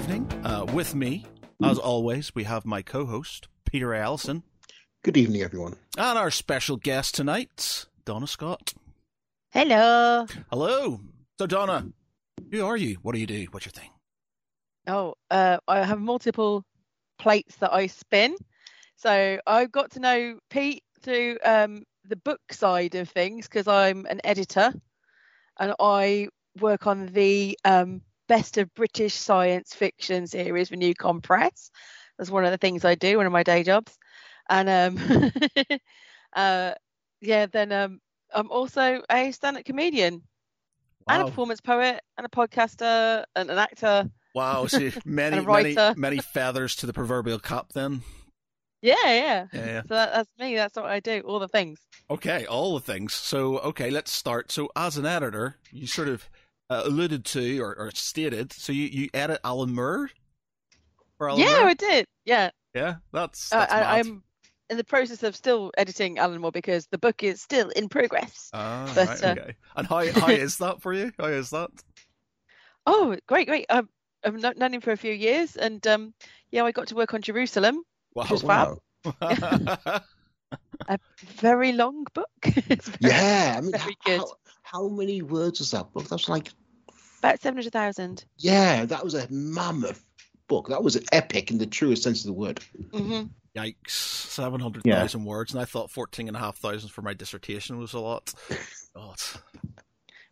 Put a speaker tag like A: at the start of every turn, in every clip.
A: evening. Uh, with me, as always, we have my co host, Peter Allison,
B: Good evening, everyone.
A: and our special guest tonight, Donna Scott.
C: Hello.
A: Hello. So, Donna, who are you? What do you do? What's your thing?
C: Oh, uh, I have multiple plates that I spin. So I got to know Pete through um, the book side of things because I'm an editor and I work on the um, best of British science fiction series for NewCon Press. That's one of the things I do, one of my day jobs. And um, uh, yeah, then um, I'm also a stand-up comedian and a performance poet and a podcaster and an actor.
A: Wow. So, many, many, many feathers to the proverbial cap, then.
C: Yeah, yeah.
A: Yeah, yeah.
C: So that, that's me. That's what I do. All the things.
A: Okay, all the things. So, okay, let's start. So, as an editor, you sort of uh, alluded to or, or stated, so you, you edit Alan Moore? For Alan
C: yeah,
A: Moore?
C: I did. Yeah,
A: Yeah, that's,
C: uh,
A: that's
C: I,
A: mad.
C: I'm in the process of still editing Alan Moore because the book is still in progress.
A: Ah,
C: but,
A: right,
C: uh,
A: okay. And how, how is that for you? How is that?
C: Oh, great, great. I've, I've kno- known him for a few years, and um, yeah, I got to work on Jerusalem.
A: Wow.
C: was fab. A very long book. It's very-
B: Yeah, I mean,
C: Very
B: how,
C: good.
B: how many words was that book? That's like,
C: About seven hundred thousand.
B: yeah, that was a mammoth book. That was epic in the truest sense of the word.
C: Mm-hmm.
A: Yikes, 700,000 words, and I thought 14,500 for my dissertation was a lot. God.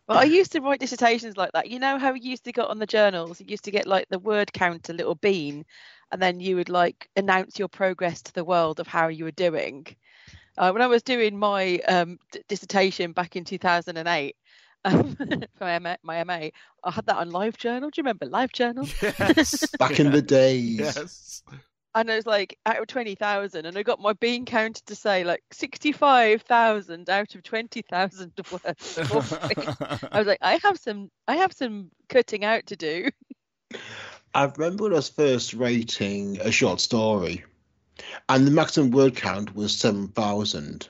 C: Well, I used to write dissertations like that. You know how you used to get on the journals? You used to get like the word count, a little bean, and then you would like announce your progress to the world of how you were doing. Uh, when I was doing my um, d- dissertation back in 2008 um, for my MA, my MA, I had that on LiveJournal. Do you remember LiveJournal?
A: Yes.
B: Back in the days.
A: Yes.
C: And it was like out of 20,000, and I got my bean counted to say like 65,000 out of 20,000 words. I was like, I have some, I have some cutting out to do.
B: I remember when I was first writing a short story, and the maximum word count was 7,000.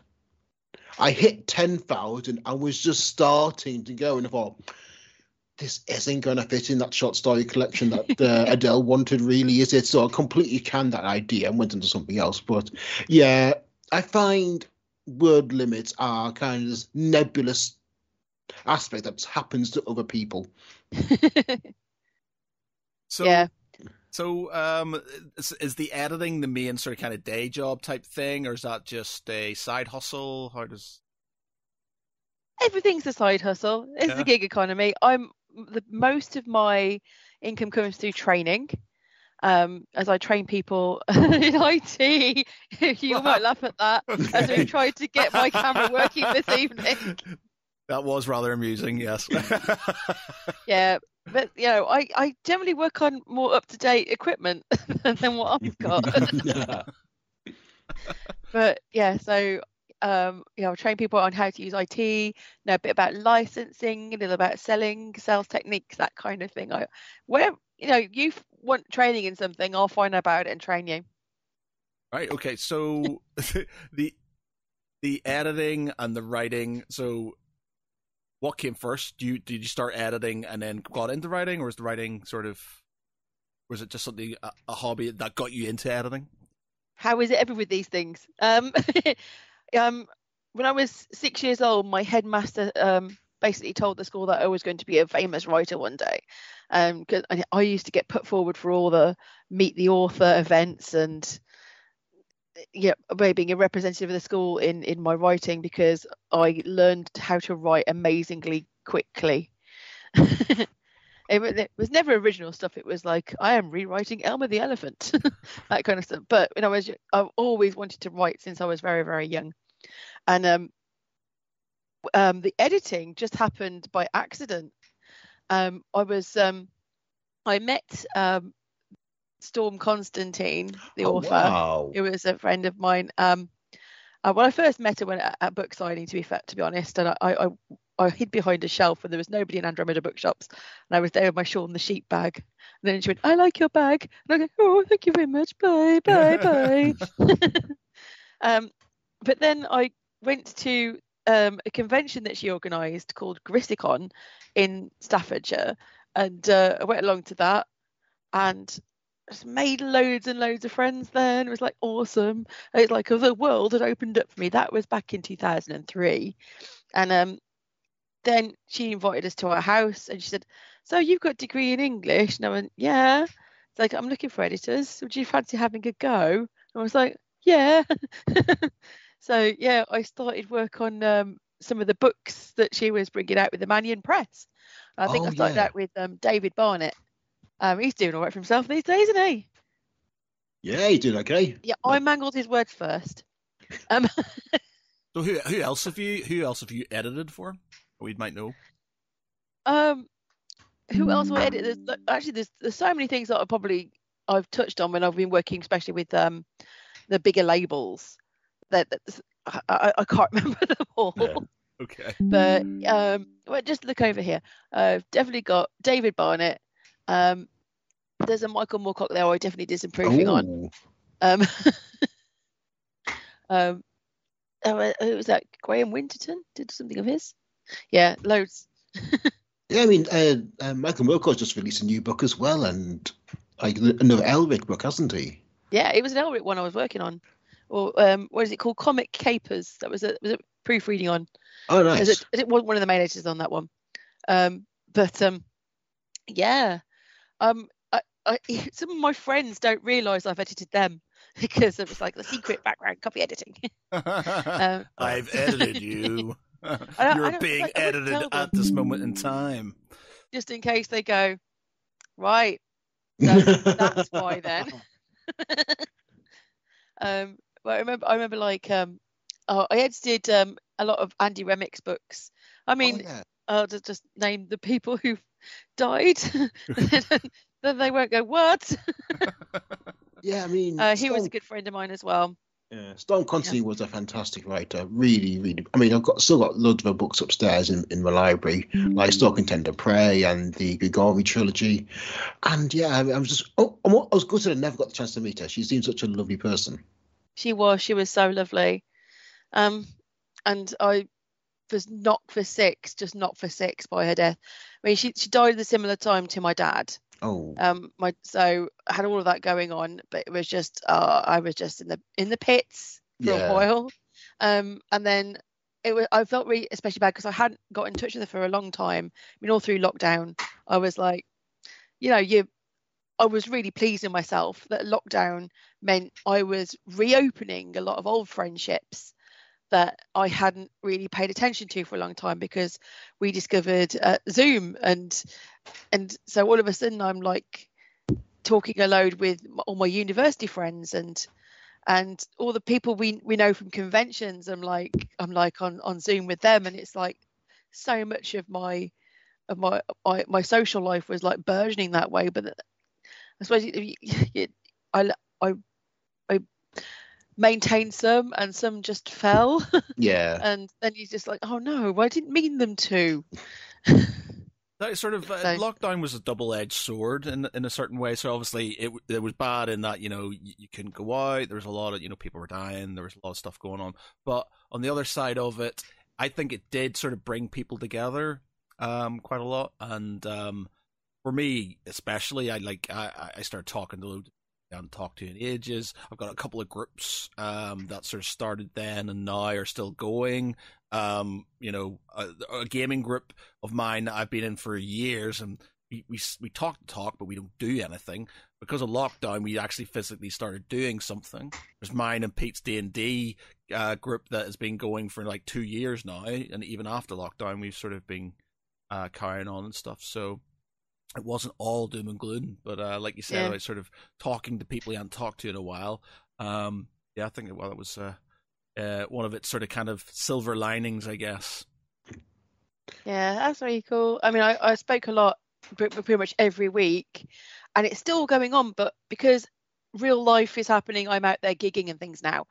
B: I hit 10,000 and was just starting to go, and I thought, this isn't going to fit in that short story collection that uh, Adele wanted, really, is it? So I completely canned that idea and went into something else. But yeah, I find word limits are kind of this nebulous aspect that happens to other people.
A: So,
C: yeah.
A: So, um, is, is the editing the main sort of kind of day job type thing, or is that just a side hustle? How does?
C: Everything's a side hustle. It's
A: Yeah.
C: the gig economy. I'm the most of my income comes through training. Um, as I train people in IT, you might laugh at that. As we tried to get my camera working this evening.
A: That was rather amusing. Yes.
C: Yeah, but you know, I, I generally work on more up to date equipment than what I've got. but yeah, so um, you know, I train people on how to use IT, know a bit about licensing, a little about selling, sales techniques, that kind of thing. I, where you know, you want training in something, I'll find out about it and train you.
A: right. Okay. So the the editing and the writing. So, what came first? Do you did you start editing and then got into writing, or was the writing sort of was it just something a, a hobby that got you into editing?
C: How is it ever with these things? Um, um, when I was six years old, my headmaster um, basically told the school that I was going to be a famous writer one day. Because I, I used to get put forward for all the meet the author events and yeah, being a representative of the school in in my writing because I learned how to write amazingly quickly. it, it was never original stuff. It was like I am rewriting Elmer the Elephant, that kind of stuff. But when I was, I've always wanted to write since I was very very young, and um, um, the editing just happened by accident. Um, I was um, I met um, Storm Constantine, the
B: Oh,
C: author
B: Wow.
C: who was a friend of mine. Um, uh, when I first met her when at, at book signing, to be fair, to be honest, and I, I, I, hid behind a shelf when there was nobody in Andromeda bookshops, and I was there with my shawl and the sheep bag. And then she went, "I like your bag," and I go, "Oh, thank you very much. Bye, bye, bye." um, but then I went to um, a convention that she organised called Grisicon in Staffordshire, and uh, I went along to that, and just made loads and loads of friends. Then it was like awesome. It's like the world had opened up for me. That was back in 2003, and um, then she invited us to her house, and she said, "So you've got a degree in English?" And I went, "Yeah." It's like I'm looking for editors. Would you fancy having a go? And I was like, "Yeah." so yeah, I started work on um, some of the books that she was bringing out with the Immanion Press. I think
B: Oh,
C: I started
B: yeah.
C: out with um, David Barnett. Um, he's doing all right for himself these days, isn't he?
B: Yeah, you did okay.
C: Yeah, I mangled his words first. Um,
A: So who who else have you who else have you edited for? We might know.
C: um, who else will edit? There's, actually, there's there's so many things that I probably I've touched on when I've been working, especially with um the bigger labels. That, that I, I, I can't remember them all.
B: Yeah.
A: Okay.
C: but um well, just look over here i've definitely got david barnett um there's a michael moorcock there i definitely did some proofing on um um oh, uh, who was that? Graham winterton did something of his? Yeah loads.
B: Yeah, I mean, uh, uh, Michael Moorcock's just released a new book as well, and like another Elric book, hasn't he?
C: yeah it was an elric one i was working on. Or um what is it called? Comic capers. That was a was a proofreading on.
B: Oh, nice.
C: it, it was one of the main editors on that one. Um, but um, yeah, um, I, I, some of my friends don't realise I've edited them because it was like the secret background copy editing. um,
A: I've edited you. You're being
C: I wouldn't
A: edited at this moment in time.
C: just in case they go, right, that's, that's why then. um, but I remember, I remember like um, oh, I edited um a lot of Andy Remic's books. I mean,
B: oh, yeah.
C: I'll just, just name the people who've died. then they won't go, what?
B: yeah, I mean,
C: Uh, he was a good friend of mine as well.
B: yeah, Storm Constantine was a fantastic writer. Really, really. I mean, I've got still got loads of her books upstairs in, in my library, like Stalking Tender Prey and the Grigori trilogy. And yeah, I, I was just, oh, I'm, I was gutted I never got the chance to meet her. She seemed such a lovely person.
C: She was, she was so lovely. Um, and I was knocked for six, just knocked for six by her death. I mean, she, she died at a similar time to my dad.
B: Oh,
C: Um, my so I had all of that going on, but it was just, uh, I was just in the in the pits for
B: Yeah.
C: a while. Um, and then it was, I felt really especially bad because I hadn't got in touch with her for a long time. I mean, all through lockdown, I was like, you know, you, I was really pleased in myself that lockdown meant I was reopening a lot of old friendships that I hadn't really paid attention to for a long time because we discovered uh, Zoom and and so all of a sudden I'm like talking a load with all my university friends and and all the people we we know from conventions I'm like I'm like on on Zoom with them and it's like so much of my of my my, my social life was like burgeoning that way. But I suppose I I maintained some and some just fell
B: yeah.
C: and then you're just like oh no I didn't mean them to
A: That sort of uh,
C: So-
A: lockdown was a double-edged sword in in a certain way. So obviously it it was bad in that you know you, you couldn't go out. There was a lot of you know people were dying. There was a lot of stuff going on. But on the other side of it, I think it did sort of bring people together um, quite a lot. And um, for me, especially, I like I, I started talking to loads I haven't talked to in ages. I've got a couple of groups um, that sort of started then and now are still going. Um, you know, a, a gaming group of mine that I've been in for years, and we we we talk the talk, but we don't do anything because of lockdown. We actually physically started doing something. There's mine and Pete's D and D uh, group that has been going for like two years now, and even after lockdown, we've sort of been uh, carrying on and stuff. So it wasn't all doom and gloom, but uh, like you said,
C: Yeah.
A: about sort of talking to people you hadn't talked to in a while. Um, yeah, I think it, well, it was uh, uh, one of its sort of kind of silver linings, I guess.
C: Yeah, that's really cool. I mean, I, I spoke a lot pretty much every week, and it's still going on. But because real life is happening, I'm out there gigging and things now.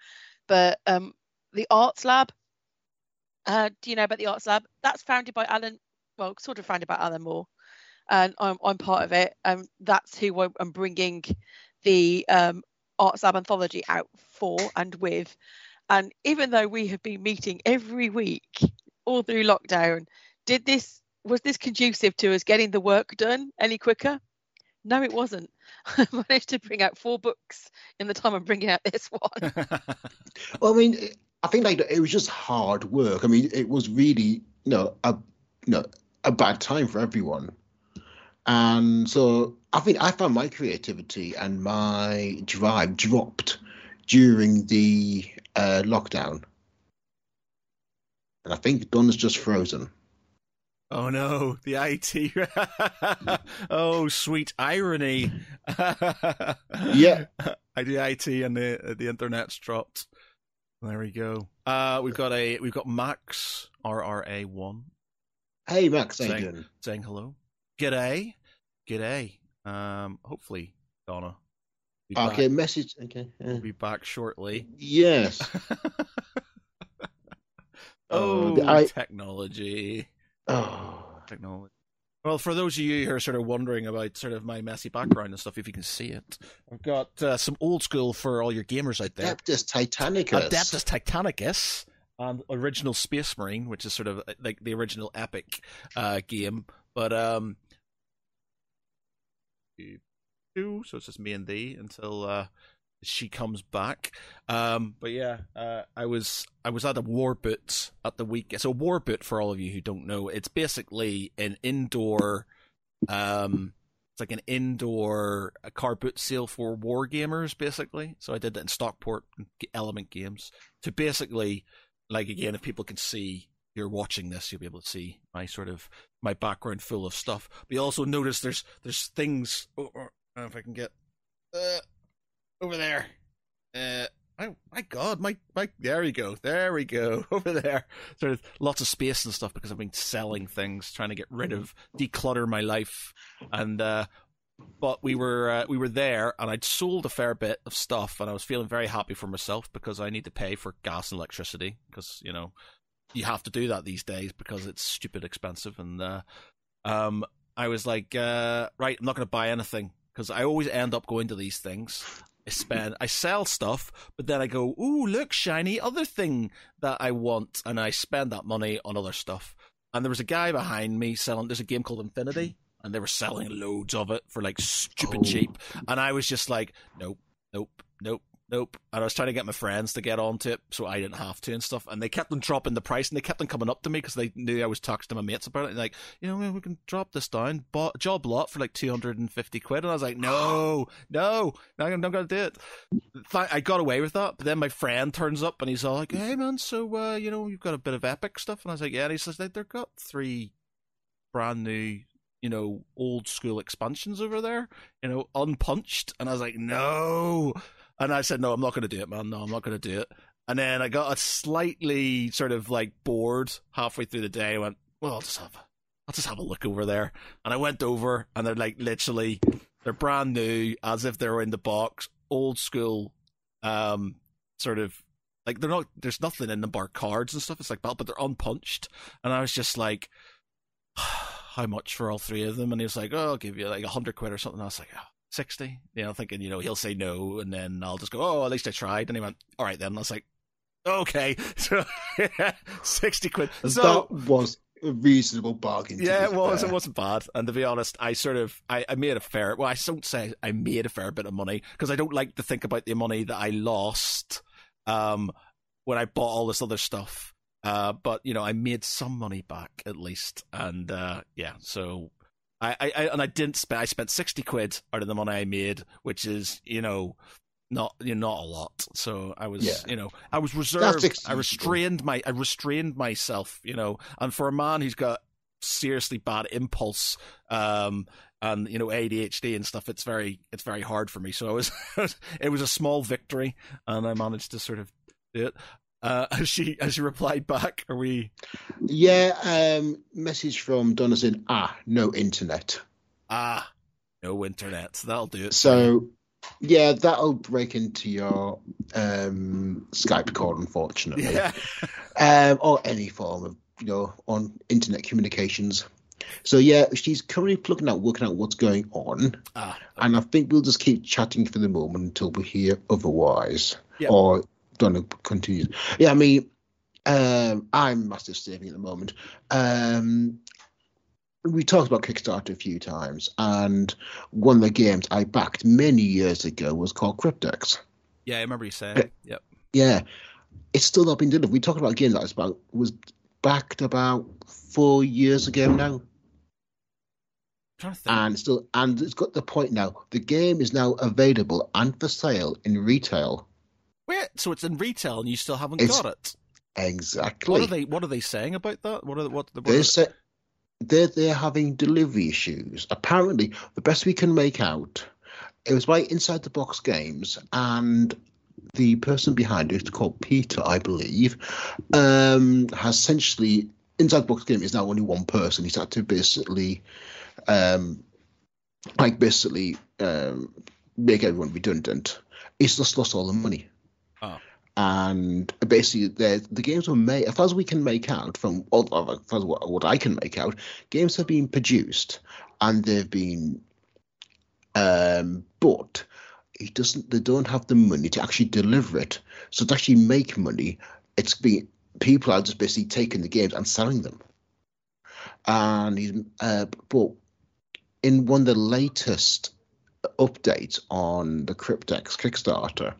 C: But um, the Arts Lab, uh, do you know about the Arts Lab? That's founded by Alan, well, sort of founded by Alan Moore, and I'm I'm part of it. And that's who I- I'm bringing the um, Arts Lab anthology out for and with. And even though we have been meeting every week all through lockdown, did this was this conducive to us getting the work done any quicker? No, it wasn't. I managed to bring out four books in the time I'm bringing out this one.
B: well, I mean, I think like it was just hard work. I mean, it was really you know a you know a bad time for everyone, and so I think I found my creativity and my drive dropped during the uh, lockdown, and I think Don's just frozen.
A: Oh no, the IT. oh, sweet irony.
B: yeah,
A: I do IT and the the internet's dropped. There we go. Uh, we've got a we've got Max RRA one.
B: Hey Max,
A: saying,
B: how you doing?
A: Saying hello. G'day, g'day. Um, hopefully Donna.
B: Okay, back. message. Okay,
A: yeah. we'll be back shortly.
B: Yes.
A: oh, uh, I... technology.
B: Oh,
A: technology. Well, for those of you who are sort of wondering about sort of my messy background and stuff, if you can see it, I've got uh, some old school for all your gamers out there.
B: Adeptus Titanicus.
A: Adeptus Titanicus and original Space Marine, which is sort of uh, like the original Epic uh, game. But um, so it's just me and thee until uh, she comes back. Um, but yeah, uh, I was I was at a war boot at the week. It's a war boot for all of you who don't know. It's basically an indoor, um, it's like an indoor car boot sale for war gamers, basically. So I did that in Stockport Element Games to basically, like again, if people can see you're watching this, you'll be able to see my sort of my background full of stuff. But you also notice there's there's things. Oh, oh, if I can get. Uh, over there. Uh, oh my god, my my there we go, there we go, over there. Sort of lots of space and stuff because I've been selling things, trying to get rid of, declutter my life, and uh, but we were uh, we were there, and I'd sold a fair bit of stuff, and I was feeling very happy for myself because I need to pay for gas and electricity because you know you have to do that these days because it's stupid expensive, and uh, um, I was like, uh, right, I'm not going to buy anything because I always end up going to these things I spend, I sell stuff, but then I go, ooh, look, shiny, other thing that I want, and I spend that money on other stuff. And there was a guy behind me selling. There's a game called Infinity, and they were selling loads of it for like stupid oh. cheap. And I was just like, nope, nope, nope, nope. And I was trying to get my friends to get onto it so I didn't have to and stuff. And they kept on dropping the price and they kept on coming up to me because they knew I was talking to my mates about it. And like, you know, we can drop this down. Bought job lot for like 250 quid. And I was like, no, no, I'm not going to do it. I got away with that. But then my friend turns up and he's all like, hey man, so, uh, you know, you've got a bit of epic stuff. And I was like, yeah. And he says, they've got three brand new you know, old school expansions over there, you know, unpunched. And I was like, no. And I said, no, I'm not going to do it, man. No, I'm not going to do it. And then I got a slightly sort of like bored halfway through the day. I went, well, I'll just have, I'll just have a look over there. And I went over, and they're like literally, they're brand new, as if they were in the box, old school, um, sort of like they're not. There's nothing in them bar cards and stuff. It's like, but they're unpunched. And I was just like, how much for all three of them? And he was like, oh, I'll give you like a hundred quid or something. I was like, oh, 60, you know, thinking, you know, he'll say no, and then I'll just go, oh, at least I tried. And he went, all right then. And I was like, okay. So, 60 quid. So,
B: that was a reasonable bargain.
A: Yeah, it was. Fair. It wasn't bad. And to be honest, I sort of, I, I made a fair, well, I don't say I made a fair bit of money because I don't like to think about the money that I lost um, when I bought all this other stuff. Uh, but you know, I made some money back at least, and uh, yeah, so I, I, and I didn't spend. I spent sixty quid out of the money I made, which is you know not you know, not a lot. So I was yeah. you know I was reserved. I restrained my I restrained myself. You know, and for a man who's got seriously bad impulse um and you know ADHD and stuff it's very it's very hard for me so it was it was a small victory and I managed to sort of do it uh, has she has she replied back? Are we?
B: Yeah. Um, message from Donna saying, "Ah, no internet."
A: Ah, no internet. That'll do it.
B: So, yeah, that'll break into your um, Skype call, unfortunately.
A: Yeah.
B: um, or any form of you know on internet communications. So yeah, she's currently plugging out, working out what's going on, ah, okay. and I think we'll just keep chatting for the moment until we hear otherwise, yep. or Donna continue. Yeah, I mean, um, I'm massive saving at the moment. Um, we talked about Kickstarter a few times, and one of the games I backed many years ago was called Cryptex.
A: Yeah, I remember you saying. Yep.
B: Yeah, it's still not been delivered. We talked about a game that was about was backed about four years ago now,
A: to
B: and still and it's got the point now. The game is now available and for sale in retail.
A: Wait, so it's in retail and you still haven't
B: It's-
A: got it?
B: Exactly.
A: What are they? What are they saying about that? What are what? The, what are
B: They're,
A: the-
B: they're they're having delivery issues. Apparently, the best we can make out, it was by Inside the Box Games, and the person behind it, called Peter, I believe, um, has essentially Inside the Box Game is now only one person. He's had to basically, um, like basically, um, make everyone redundant. He's just lost all the money.
A: Oh.
B: And basically, the games were made. As far as we can make out from as far as what, what I can make out, games have been produced and they've been, um, it doesn't. They don't have the money to actually deliver it. So to actually make money, it's been people are just basically taking the games and selling them. And uh, but in one of the latest updates on the Cryptex Kickstarter,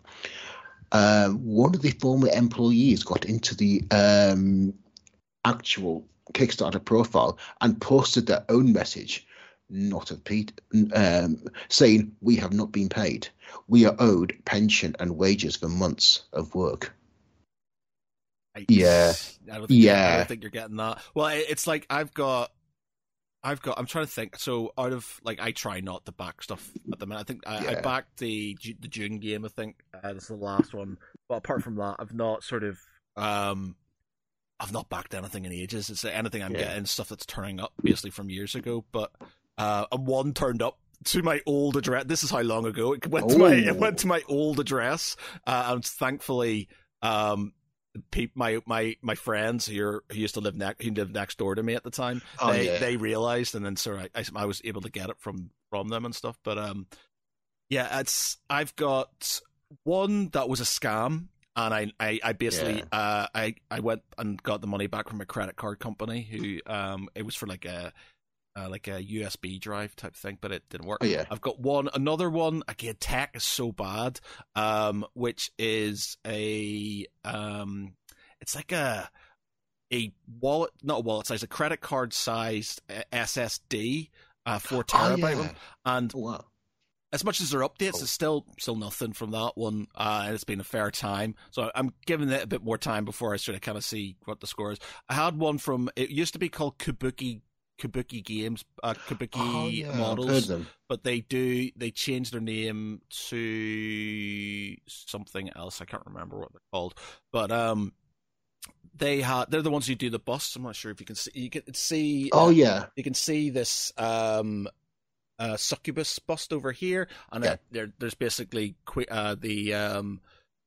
B: um, one of the former employees got into the um, actual Kickstarter profile and posted their own message, not of Pete, um, saying, "We have not been paid. We are owed pension and wages for months of work."
A: I-
B: Yeah.
A: I don't think I don't think you're getting that. Well, it's like I've got, I've got. I'm trying to think. So out of like, I try not to back stuff at the minute. I think I, I backed the the June game. I think uh, this is the last one. But apart from that, I've not sort of. um I've not backed anything in ages. It's anything I'm
B: Yeah.
A: getting stuff that's turning up basically from years ago. But uh, and one turned up to my old address. This is how long ago it went to my it went to my old address. Uh, and thankfully, um, pe- my my my friends here who used to live next who lived next door to me at the time,
B: Oh,
A: they
B: yeah.
A: they realized, and then so I, I I was able to get it from from them and stuff. But um, yeah, it's I've got one that was a scam. And I, I, I basically, uh, I, I went and got the money back from a credit card company who, um, it was for like a, uh, like a USB drive type thing, but it didn't work.
B: Oh, yeah.
A: I've got one, another one. Again, tech is so bad. Um, which is a, um, it's like a, a wallet, not a wallet size, a credit card sized uh, SSD, uh, four
B: Oh,
A: terabyte
B: yeah.
A: And
B: Oh, wow.
A: as much as there are updates,
B: Cool.
A: there's still still nothing from that one, uh, and it's been a fair time. So I'm giving it a bit more time before I sort of kind of see what the score is. I had one from it used to be called Kabuki Kabuki Games, uh, Kabuki
B: Oh, yeah.
A: Models, but they do they change their name to something else. I can't remember what they're called, but um. They had. They're the ones who do the busts. I'm not sure if you can see. You can see.
B: Oh
A: uh,
B: yeah.
A: you can see this um uh succubus bust over here and
B: Yeah.
A: uh, there there's basically uh the um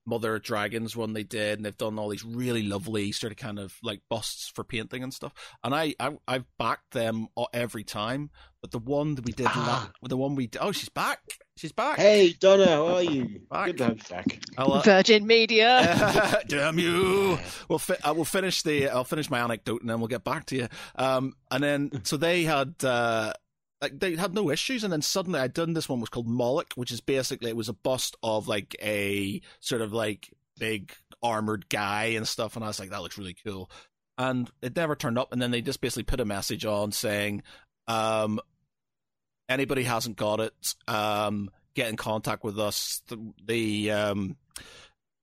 A: mother dragons one they did and they've done all these really lovely sort of kind of like busts for painting and stuff and i, I i've backed them every time but the one that we did
B: Ah.
A: la- the one we oh she's back she's back
B: Hey Donna, how are you?
A: Back.
B: Good to have you back.
A: I'll, uh,
C: Virgin Media.
A: damn you we'll fi- I will finish the I'll finish my anecdote and then we'll get back to you. Um, and then so they had uh, like they had no issues, and then suddenly I'd done this one was called Moloch, which is basically it was a bust of like a sort of like big armored guy and stuff, and I was like that looks really cool, and it never turned up, and then they just basically put a message on saying, um, anybody hasn't got it, um, get in contact with us. The, the um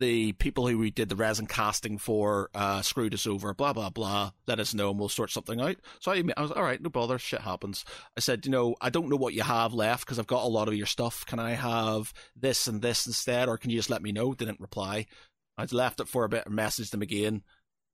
A: the people who we did the resin casting for uh, screwed us over, blah blah blah. Let us know and we'll sort something out. So I, I was all right, no bother, shit happens. I said, you know, I don't know what you have left because I've got a lot of your stuff. Can I have this and this instead, or can you just let me know? Didn't reply. I left it for a bit and messaged them again.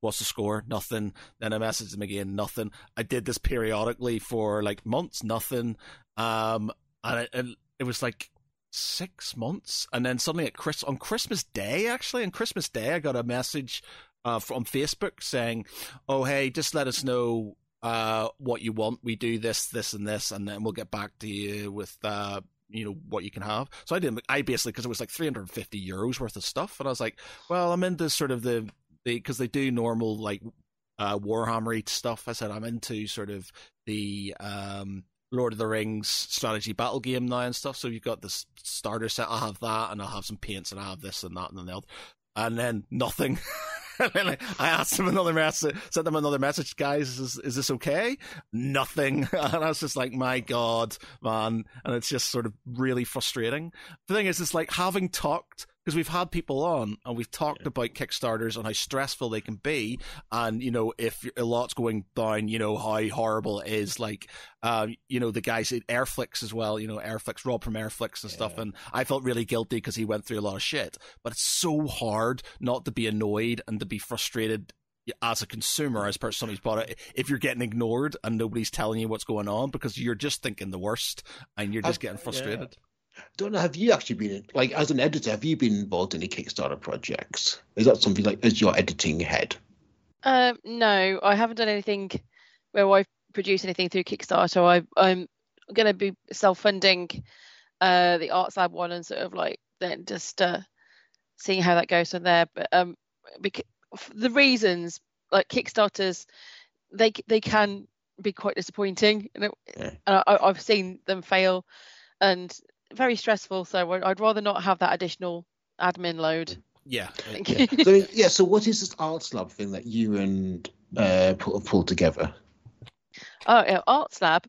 A: What's the score? Nothing. Then I messaged them again. Nothing. I did this periodically for like months. Nothing. Um, and it, and it was like six months, and then suddenly at Chris on Christmas Day, actually on Christmas Day, I got a message uh, from Facebook saying, "Oh hey, just let us know uh, what you want. We do this, this, and this, and then we'll get back to you with." Uh, you know what you can have. So I didn't. I basically because it was like 350 euros worth of stuff, and I was like, "Well, I'm into sort of the the because they do normal like uh, Warhammer stuff. I said I'm into sort of the um, Lord of the Rings strategy battle game now and stuff. So you've got this starter set. I'll have that, and I'll have some paints, and I'll have this and that and the other, and then nothing. I, asked them another message, sent them another message, guys, is, is this okay? Nothing. And I was just like, my God, man. And it's just sort of really frustrating. The thing is, it's like having talked because we've had people on and we've talked yeah. about Kickstarters and how stressful they can be, and you know if a lot's going down, you know how horrible it is. Like, um, you know the guys at Airflix as well, you know Airflix, Rob from Airflix and yeah. stuff, and I felt really guilty because he went through a lot of shit. But it's so hard not to be annoyed and to be frustrated as a consumer, as per somebody's bought it, if you're getting ignored and nobody's telling you what's going on because you're just thinking the worst and you're just getting frustrated.
B: Don't know. Have you actually been like as an editor? Have you been involved in any Kickstarter projects? Is that something like as your editing head?
C: Um, no, I haven't done anything where I've produced anything through Kickstarter. I, I'm going to be self-funding uh, the Arts Lab one and sort of like then just uh, seeing how that goes from there. But um, because the reasons like Kickstarters, they they can be quite disappointing, and, it, yeah. and I, I've seen them fail, and very stressful. So I'd rather not have that additional admin load.
A: Yeah.
B: yeah. so, yeah. So what is this Arts Lab thing that you and uh, pulled pull together?
C: Oh, yeah, Arts Lab.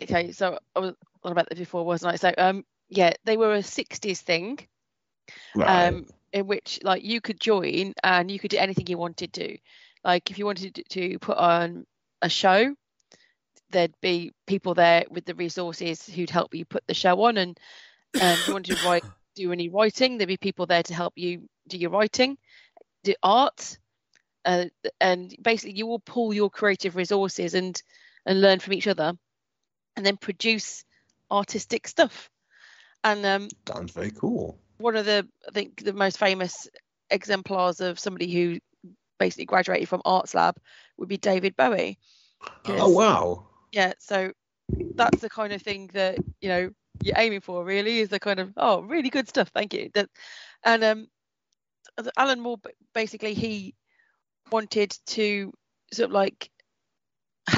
C: Okay, so I was on about that before, wasn't I? So um, yeah, they were a '60s thing. Right. Um, in which like you could join and you could do anything you wanted to. Like if you wanted to put on a show, there'd be people there with the resources who'd help you put the show on and um, if you wanted to write do any writing there'd be people there to help you do your writing do art uh, and basically you will pull your creative resources and and learn from each other and then produce artistic stuff. And um
B: sounds very cool.
C: one of the i think the most famous exemplars of somebody who basically graduated from arts lab would be david bowie.
B: Oh wow
C: yeah so that's the kind of thing that you know you're aiming for really is the kind of oh really good stuff thank you. That and um alan moore basically he wanted to sort of like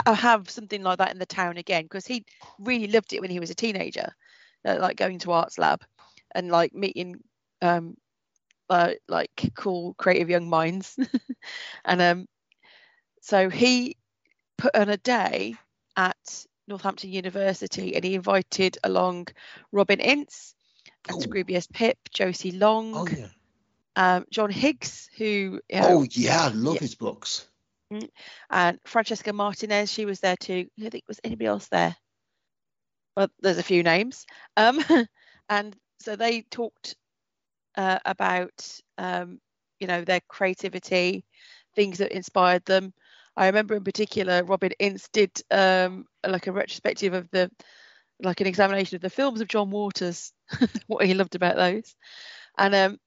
C: have something like that in the town again because he really loved it when he was a teenager uh, like going to arts lab and like meeting um uh, like cool creative young minds. And um so he put on a day Northampton University, and he invited along Robin Ince and Scroobius Pip, Josie Long,
B: oh, yeah.
C: um, John Higgs, who
B: you know, oh yeah, I love yeah. his books,
C: mm, and Francesca Martinez, she was there too. I think was anybody else there. Well, there's a few names, um, and so they talked uh, about um, you know their creativity, things that inspired them. I remember in particular Robin Ince did um, like a retrospective of the like an examination of the films of John Waters, what he loved about those. And um,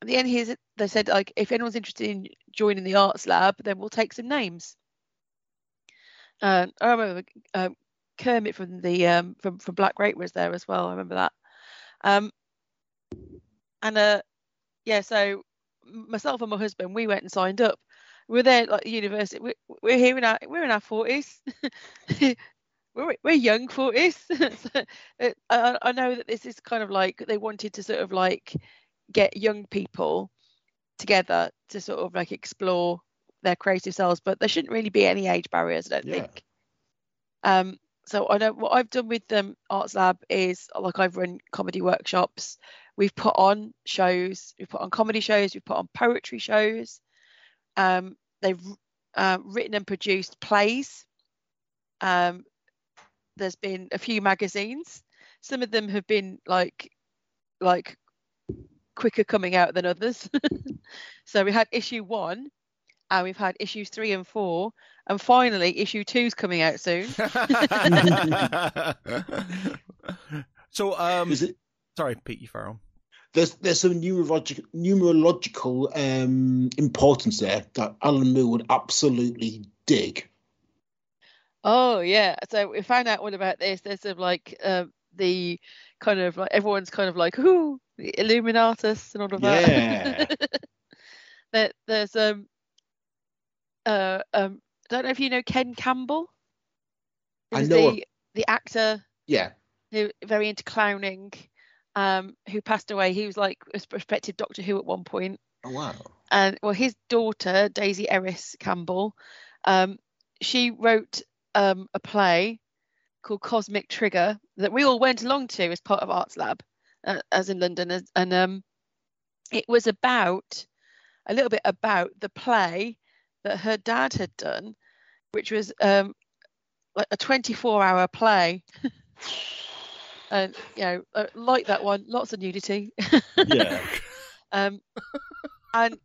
C: at the end, he they said like if anyone's interested in joining the arts lab, then we'll take some names. Uh, I remember um, Kermit from the um, from from Black Grape was there as well. I remember that. Um, and uh, yeah, so myself and my husband, we went and signed up we're there like university. We're, we're here in our we're in our forties. we're we're young forties. so, I, I know that this is kind of like they wanted to sort of like get young people together to sort of like explore their creative selves, but there shouldn't really be any age barriers. I don't yeah. think. Um, so I know what I've done with the um, Arts Lab is like I've run comedy workshops. We've put on shows. We've put on comedy shows. We've put on poetry shows. Um, they've uh, written and produced plays. Um, there's been a few magazines. Some of them have been like like quicker coming out than others. so we had issue one, and we've had issues three and four, and finally issue two's coming out soon.
A: so um, is it? Sorry, Pete, you Farrell
B: there's there's some numerological numerological um, importance there that Alan Moore would absolutely dig.
C: Oh yeah, so we found out all about this. There's some like uh, the kind of like everyone's kind of like ooh the Illuminatus and all of that. Yeah. there, there's um uh, um, I don't know if you know Ken Campbell.
B: I know
C: the the actor
B: Yeah.
C: who very into clowning, um, who passed away. He was like a prospective Doctor Who at one point,
B: Oh wow.
C: and well, his daughter Daisy Eris Campbell, um, she wrote um, a play called Cosmic Trigger that we all went along to as part of Arts Lab, uh, as in London, as, and um, it was about a little bit about the play that her dad had done, which was um, like a 24-hour play. and you know, uh, like that one, lots of nudity.
B: Yeah.
C: Um, and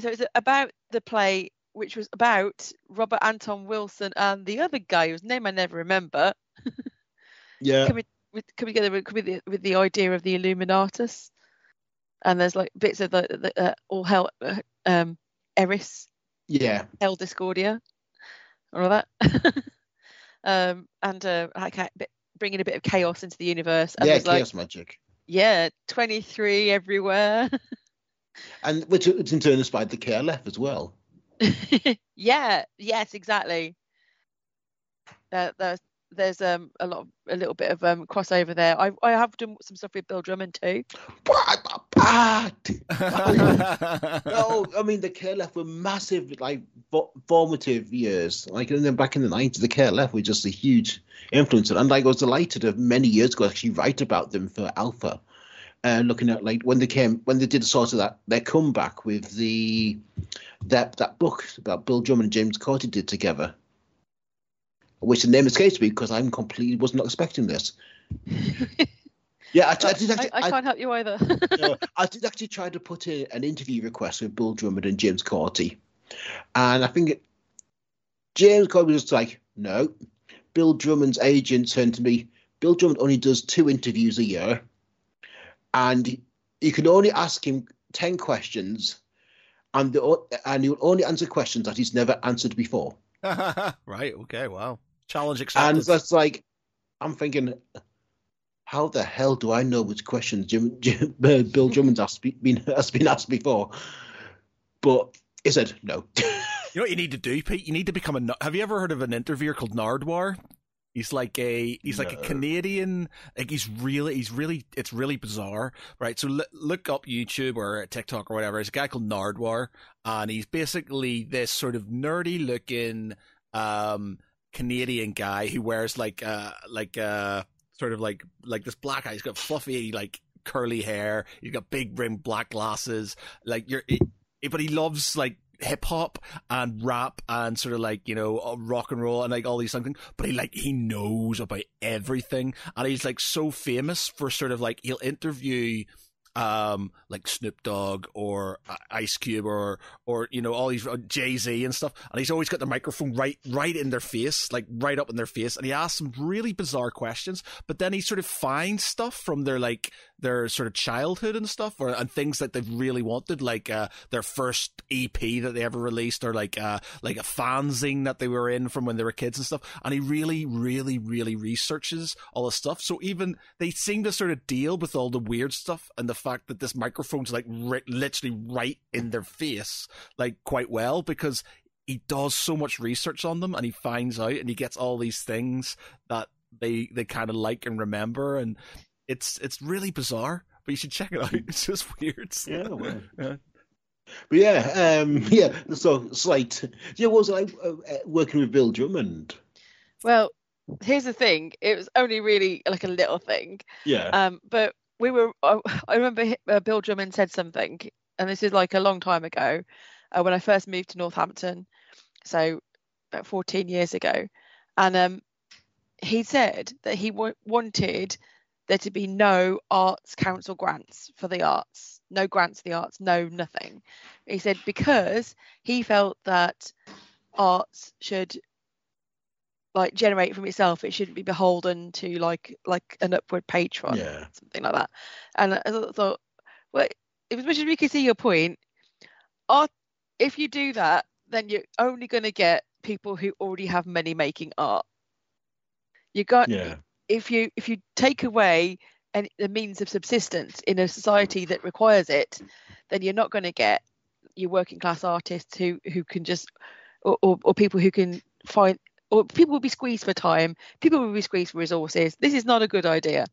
C: so it's about the play, which was about Robert Anton Wilson and the other guy whose name I never remember,
B: Yeah.
C: coming with coming together with, with, the, with the idea of the Illuminatus. And there's like bits of the, the uh, all hell, uh, um, Eris,
B: Yeah.
C: Hell Discordia, all of that. um, and uh, like a bit, bringing a bit of chaos into the universe. And
B: Yeah.
C: there's like,
B: Chaos magic.
C: yeah, 23 everywhere.
B: And which it's in turn inspired the KLF as well.
C: yeah, yes, exactly. There, there's there's um a lot of, a little bit of um crossover there. I I have done some stuff with Bill Drummond too.
B: What? Ah, no, I mean the KLF were massive, like fo- formative years. Like in the, back in the nineties, the KLF were just a huge influence, and like I was delighted of many years ago actually write about them for Alpha, uh, looking at like when they came when they did sort of that their comeback with the that that book about Bill Drummond and James Cauty did together, which the name escapes me because I'm completely was not expecting this. Yeah, I, I did actually.
C: I can't help you either.
B: no, I did actually try to put in an interview request with Bill Drummond and James Cauty, and I think it, James Cauty was just like, no. Bill Drummond's agent turned to me. Bill Drummond only does two interviews a year, and you can only ask him ten questions, and the, and he will only answer questions that he's never answered before.
A: right. Okay. Wow. Challenge
B: And that's like, I'm thinking, how the hell do I know which questions Jim, Jim, uh, Bill Drummond's asked, been has been asked before? But he said no.
A: You know what you need to do, Pete? You need to become a. na- Have you ever heard of an interviewer called Nardwuar? He's like a he's like a Canadian. Like he's really he's really it's really bizarre, right? So l- look up YouTube or TikTok or whatever. There's a guy called Nardwuar, and he's basically this sort of nerdy looking um Canadian guy who wears like uh like uh sort of like like this black eye. He's got fluffy like curly hair. He's got big rimmed black glasses. Like you're, but he loves like hip hop and rap and sort of like you know uh, rock and roll and like all these things. But he like he knows about everything, and he's like so famous for sort of like he'll interview um like Snoop Dogg or uh, Ice Cube or or you know all these Jay Z and stuff, and he's always got the microphone right right in their face, like right up in their face, and he asks them really bizarre questions. But then he sort of finds stuff from their like their sort of childhood and stuff, or and things that they've really wanted, like uh, their first EP that they ever released, or like uh, like a fanzine that they were in from when they were kids and stuff. And he really, really, really researches all the stuff. So even they seem to sort of deal with all the weird stuff and the fact that this microphone's like ri- literally right in their face, like quite well because he does so much research on them and he finds out and he gets all these things that they they kind of like and remember and it's it's really bizarre but you should check it out it's just weird
B: Yeah, well.
A: Yeah.
B: But yeah, um, yeah. So slight. Yeah, what was it like uh, uh, working with Bill Drummond?
C: well, here's the thing. It was only really like a little thing.
B: Yeah,
C: Um, but we were. I, I remember uh, Bill Drummond said something, and this is like a long time ago, uh, when I first moved to Northampton, so about 14 years ago, and um, he said that he w- wanted there to be no arts council grants for the arts, no grants for the arts, no nothing. He said because he felt that arts should like generate from itself it shouldn't be beholden to like like an upward patron
B: yeah,
C: something like that. And I thought- well, if as much as we can see your point, art, if you do that, then you're only going to get people who already have money making art. You got
B: yeah,
C: if you if you take away any, the means of subsistence in a society that requires it, then you're not going to get your working class artists who who can just or, or, or people who can find or people will be squeezed for time people will be squeezed for resources. This is not a good idea.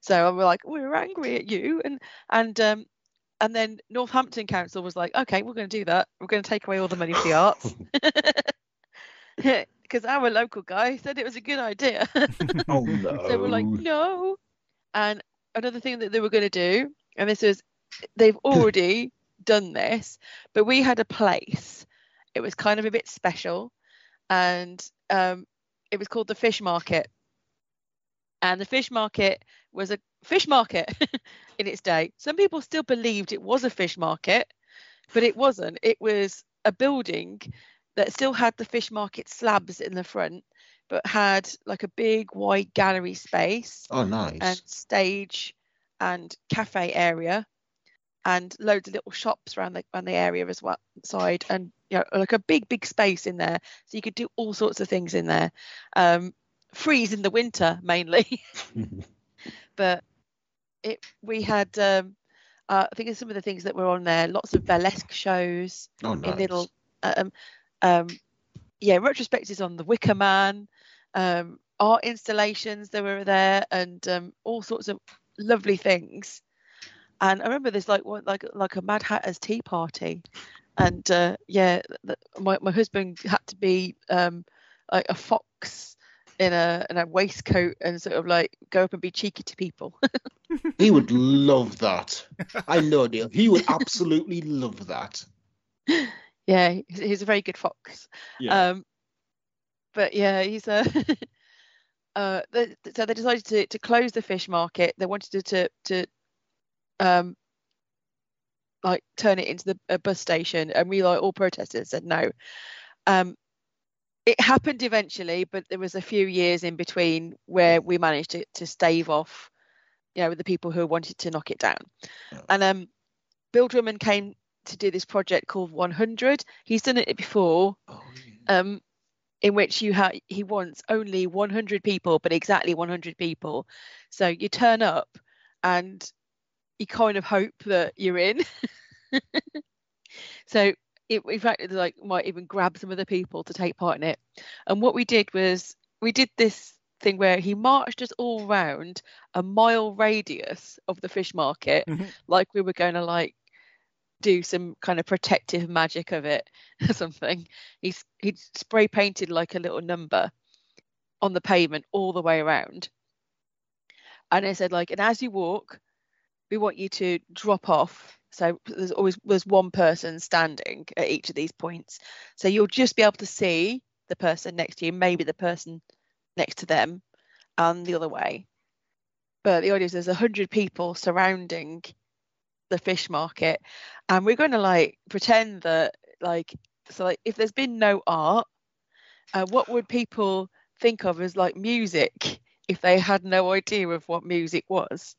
C: So i'm like we're angry at you. And and um and then northampton council was like okay we're going to do that. We're going to take away all the money for the arts because our local guy said it was a good idea.
B: Oh no!
C: so we're like no. And another thing that they were going to do and this was they've already done this but we had a place. It was kind of a bit special and um, it was called the fish market. And the fish market was a fish market in its day. Some people still believed it was a fish market but it wasn't. It was a building that still had the fish market slabs in the front but had like a big wide gallery space
B: oh, nice.
C: and stage and cafe area and loads of little shops around the around the area as well side and you know like a big big space in there so you could do all sorts of things in there um freeze in the winter mainly but it we had um uh, I think of some of the things that were on there lots of burlesque shows
B: oh, nice.
C: in little um um yeah retrospectives on the Wicker Man um art installations that were there and um all sorts of lovely things and I remember there's like one like like a Mad Hatter's tea party, and uh, yeah, th- my my husband had to be um, like a fox in a in a waistcoat and sort of like go up and be cheeky to people.
B: He would love that. I know, Neil. He would absolutely love that.
C: yeah, he's, he's a very good fox. Um, but yeah, he's a. uh, they, so they decided to, to close the fish market. They wanted to to, to um, like turn it into the a bus station, and we like all protesters said no. Um, it happened eventually, but there was a few years in between where we managed to, to stave off, you know, the people who wanted to knock it down.
B: Yeah.
C: And um, Bill Drummond came to do this project called 100. He's done it before,
B: Oh, yeah.
C: um, in which you have he wants only 100 people, but exactly 100 people. So you turn up, and you kind of hope that you're in. so it, in fact, it, like might even grab some of the people to take part in it. And what we did was we did this thing where he marched us all round a mile radius of the fish market,
A: Mhm.
C: like we were going to like do some kind of protective magic of it or something. He's he spray painted like a little number on the pavement all the way around. And I said like, and as you walk, we want you to drop off. So there's always there's one person standing at each of these points. So you'll just be able to see the person next to you, maybe the person next to them, and the other way. But the is there's a hundred people surrounding the fish market, and we're going to like pretend that like so like if there's been no art, uh, what would people think of as like music if they had no idea of what music was?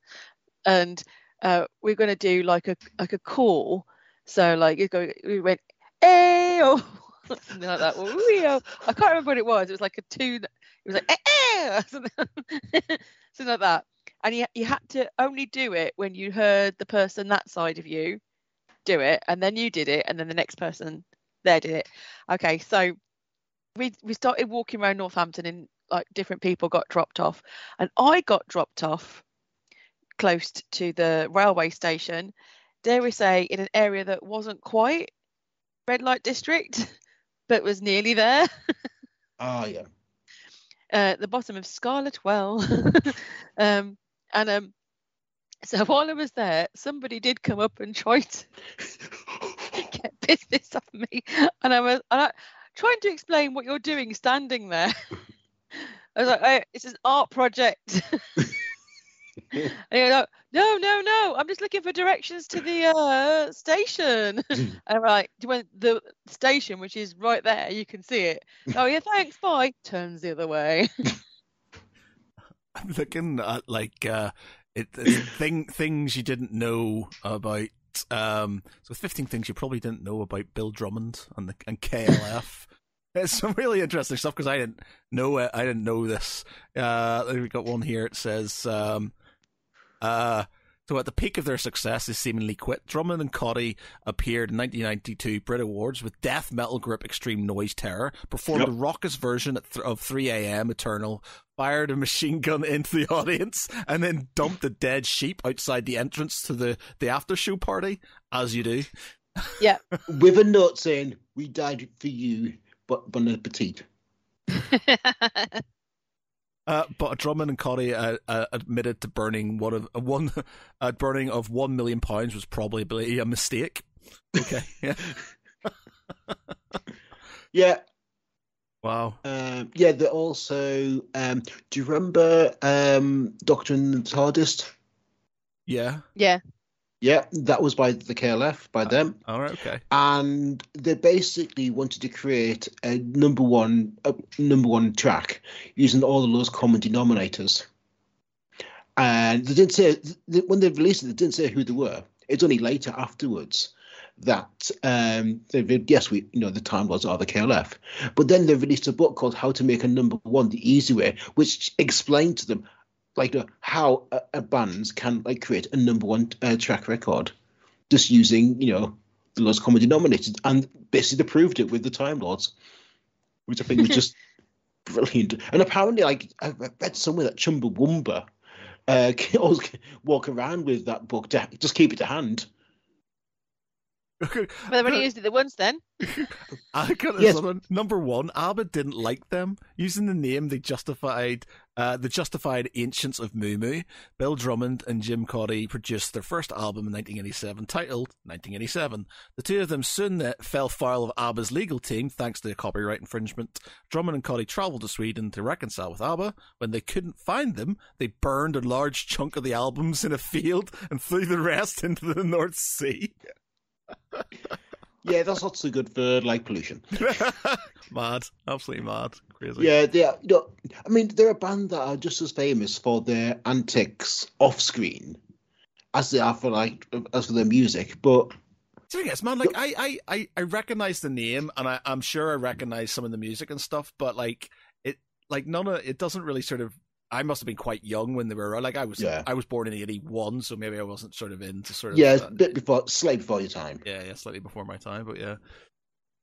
C: And uh, we're going to do like a like a call. So like you go, we went, hey, oh, something like that. Wee-oh. I can't remember what it was. It was like a tune. It was like, eh, eh, something, something like that. And you you had to only do it when you heard the person that side of you do it, and then you did it, and then the next person there did it. Okay, so we we started walking around Northampton, and like different people got dropped off, and I got dropped off close to the railway station, dare we say, in an area that wasn't quite red light district, but was nearly there.
B: Ah, yeah.
C: uh, the bottom of Scarlet Well. um, and um, so while I was there, somebody did come up and try to get business off me, and I was and I, trying to explain what you're doing standing there. I was like, oh, "It's an art project." and like, "No, no, no! I'm just looking for directions to the uh, station." and I'm like, "Do you want the station, which is right there? You can see it." oh yeah, thanks. Bye. Turns the other way.
A: I'm looking at like uh, it, thing things you didn't know about. Um, so 15 things you probably didn't know about Bill Drummond and the and KLF. it's some really interesting stuff because I didn't know it. I didn't know this. Uh, we've got one here. It says, um, uh, So at the peak of their success, they seemingly quit. Drummond and Cauty appeared in 1992 Brit Awards with death metal group Extreme Noise Terror, performed
B: Yep.
A: a raucous version th- of 3 a.m. Eternal, fired a machine gun into the audience, and then dumped a dead sheep outside the entrance to the, the after show party, as you do. Yeah.
B: With a note saying, "We died for you, but bon appetit."
A: Uh, but Drummond and Cauty uh, uh, admitted to burning one of uh, one uh, burning of one million pounds was probably a mistake. Okay, yeah,
B: Yeah,
A: wow.
B: um, yeah. They're also. Um, do you remember um, Doctorin' the TARDIS?
A: Yeah.
C: yeah.
B: Yeah, that was by the KLF, by them.
A: All right. Okay.
B: and they basically wanted to create a number one a number one track using all of those common denominators. And they didn't say th- when they released it, they didn't say who they were. It's only later afterwards that um, they yes, we you know the Time Lords are the KLF, but then they released a book called How to Make a Number One the Easy Way, which explained to them like uh, how a, a bands can like create a number one uh, track record just using you know the lowest common denominator, and basically they proved it with the Time Lords, which I think was just brilliant. And apparently, like I read somewhere that Chumbawamba uh, can always walk around with that book to just keep it to hand.
A: Okay.
C: Well, they've only used it the once then.
A: I got this
B: Yes.
A: one. Number one, ABBA didn't like them using the name. They justified uh, the justified ancients of Mu Mu. Bill Drummond and Jim Cauty produced their first album in 1987, titled 1987. The two of them soon fell foul of ABBA's legal team thanks to a copyright infringement. Drummond and Cauty travelled to Sweden to reconcile with ABBA. When they couldn't find them, they burned a large chunk of the albums in a field and threw the rest into the North Sea.
B: Yeah, that's not so good for like pollution.
A: mad, absolutely mad, crazy.
B: Yeah, they are. You know, I mean, they're a band that are just as famous for their antics off screen as they are for like as for their music. But
A: thing man, like I, I, I, I recognize the name, and I, I'm sure I recognize some of the music and stuff, but like it, like none of it doesn't really sort of. I must have been quite young when they were. Like I was,
B: Yeah.
A: I was born in '81, so maybe I wasn't sort of into sort of.
B: yeah,
A: that-
B: a bit before, slightly before your time.
A: yeah, yeah, slightly before my time, but yeah,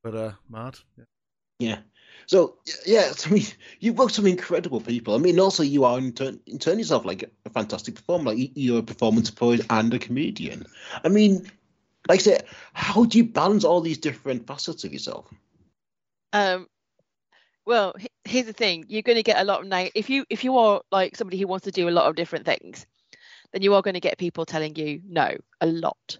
A: but uh, mad. Yeah.
B: Yeah. So yeah, I mean, you've worked with some incredible people. I mean, also you are in turn, in turn yourself like a fantastic performer. Like you- you're a performance poet and a comedian. I mean, like I said, how do you balance all these different facets of yourself?
C: Um, well, he- here's the thing: you're going to get a lot of night. If you if you are like somebody who wants to do a lot of different things, then you are going to get people telling you no a lot.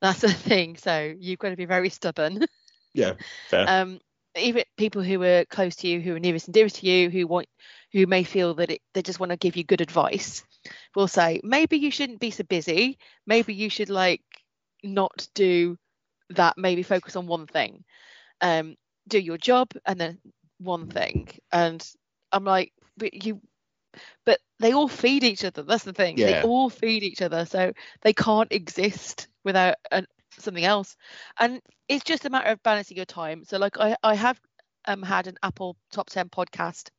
C: That's the thing. So you've got to be very stubborn.
B: Yeah, fair.
C: um, even people who are close to you, who are nearest and dearest to you, who want, who may feel that it, they just want to give you good advice, will say maybe you shouldn't be so busy. Maybe you should like not do that. Maybe focus on one thing. Um, do your job and then one thing. And I'm like, but you, but they all feed each other. That's the thing.
B: Yeah.
C: They all feed each other, so they can't exist without an, something else. And it's just a matter of balancing your time. So like I, I have um had an Apple top ten podcast,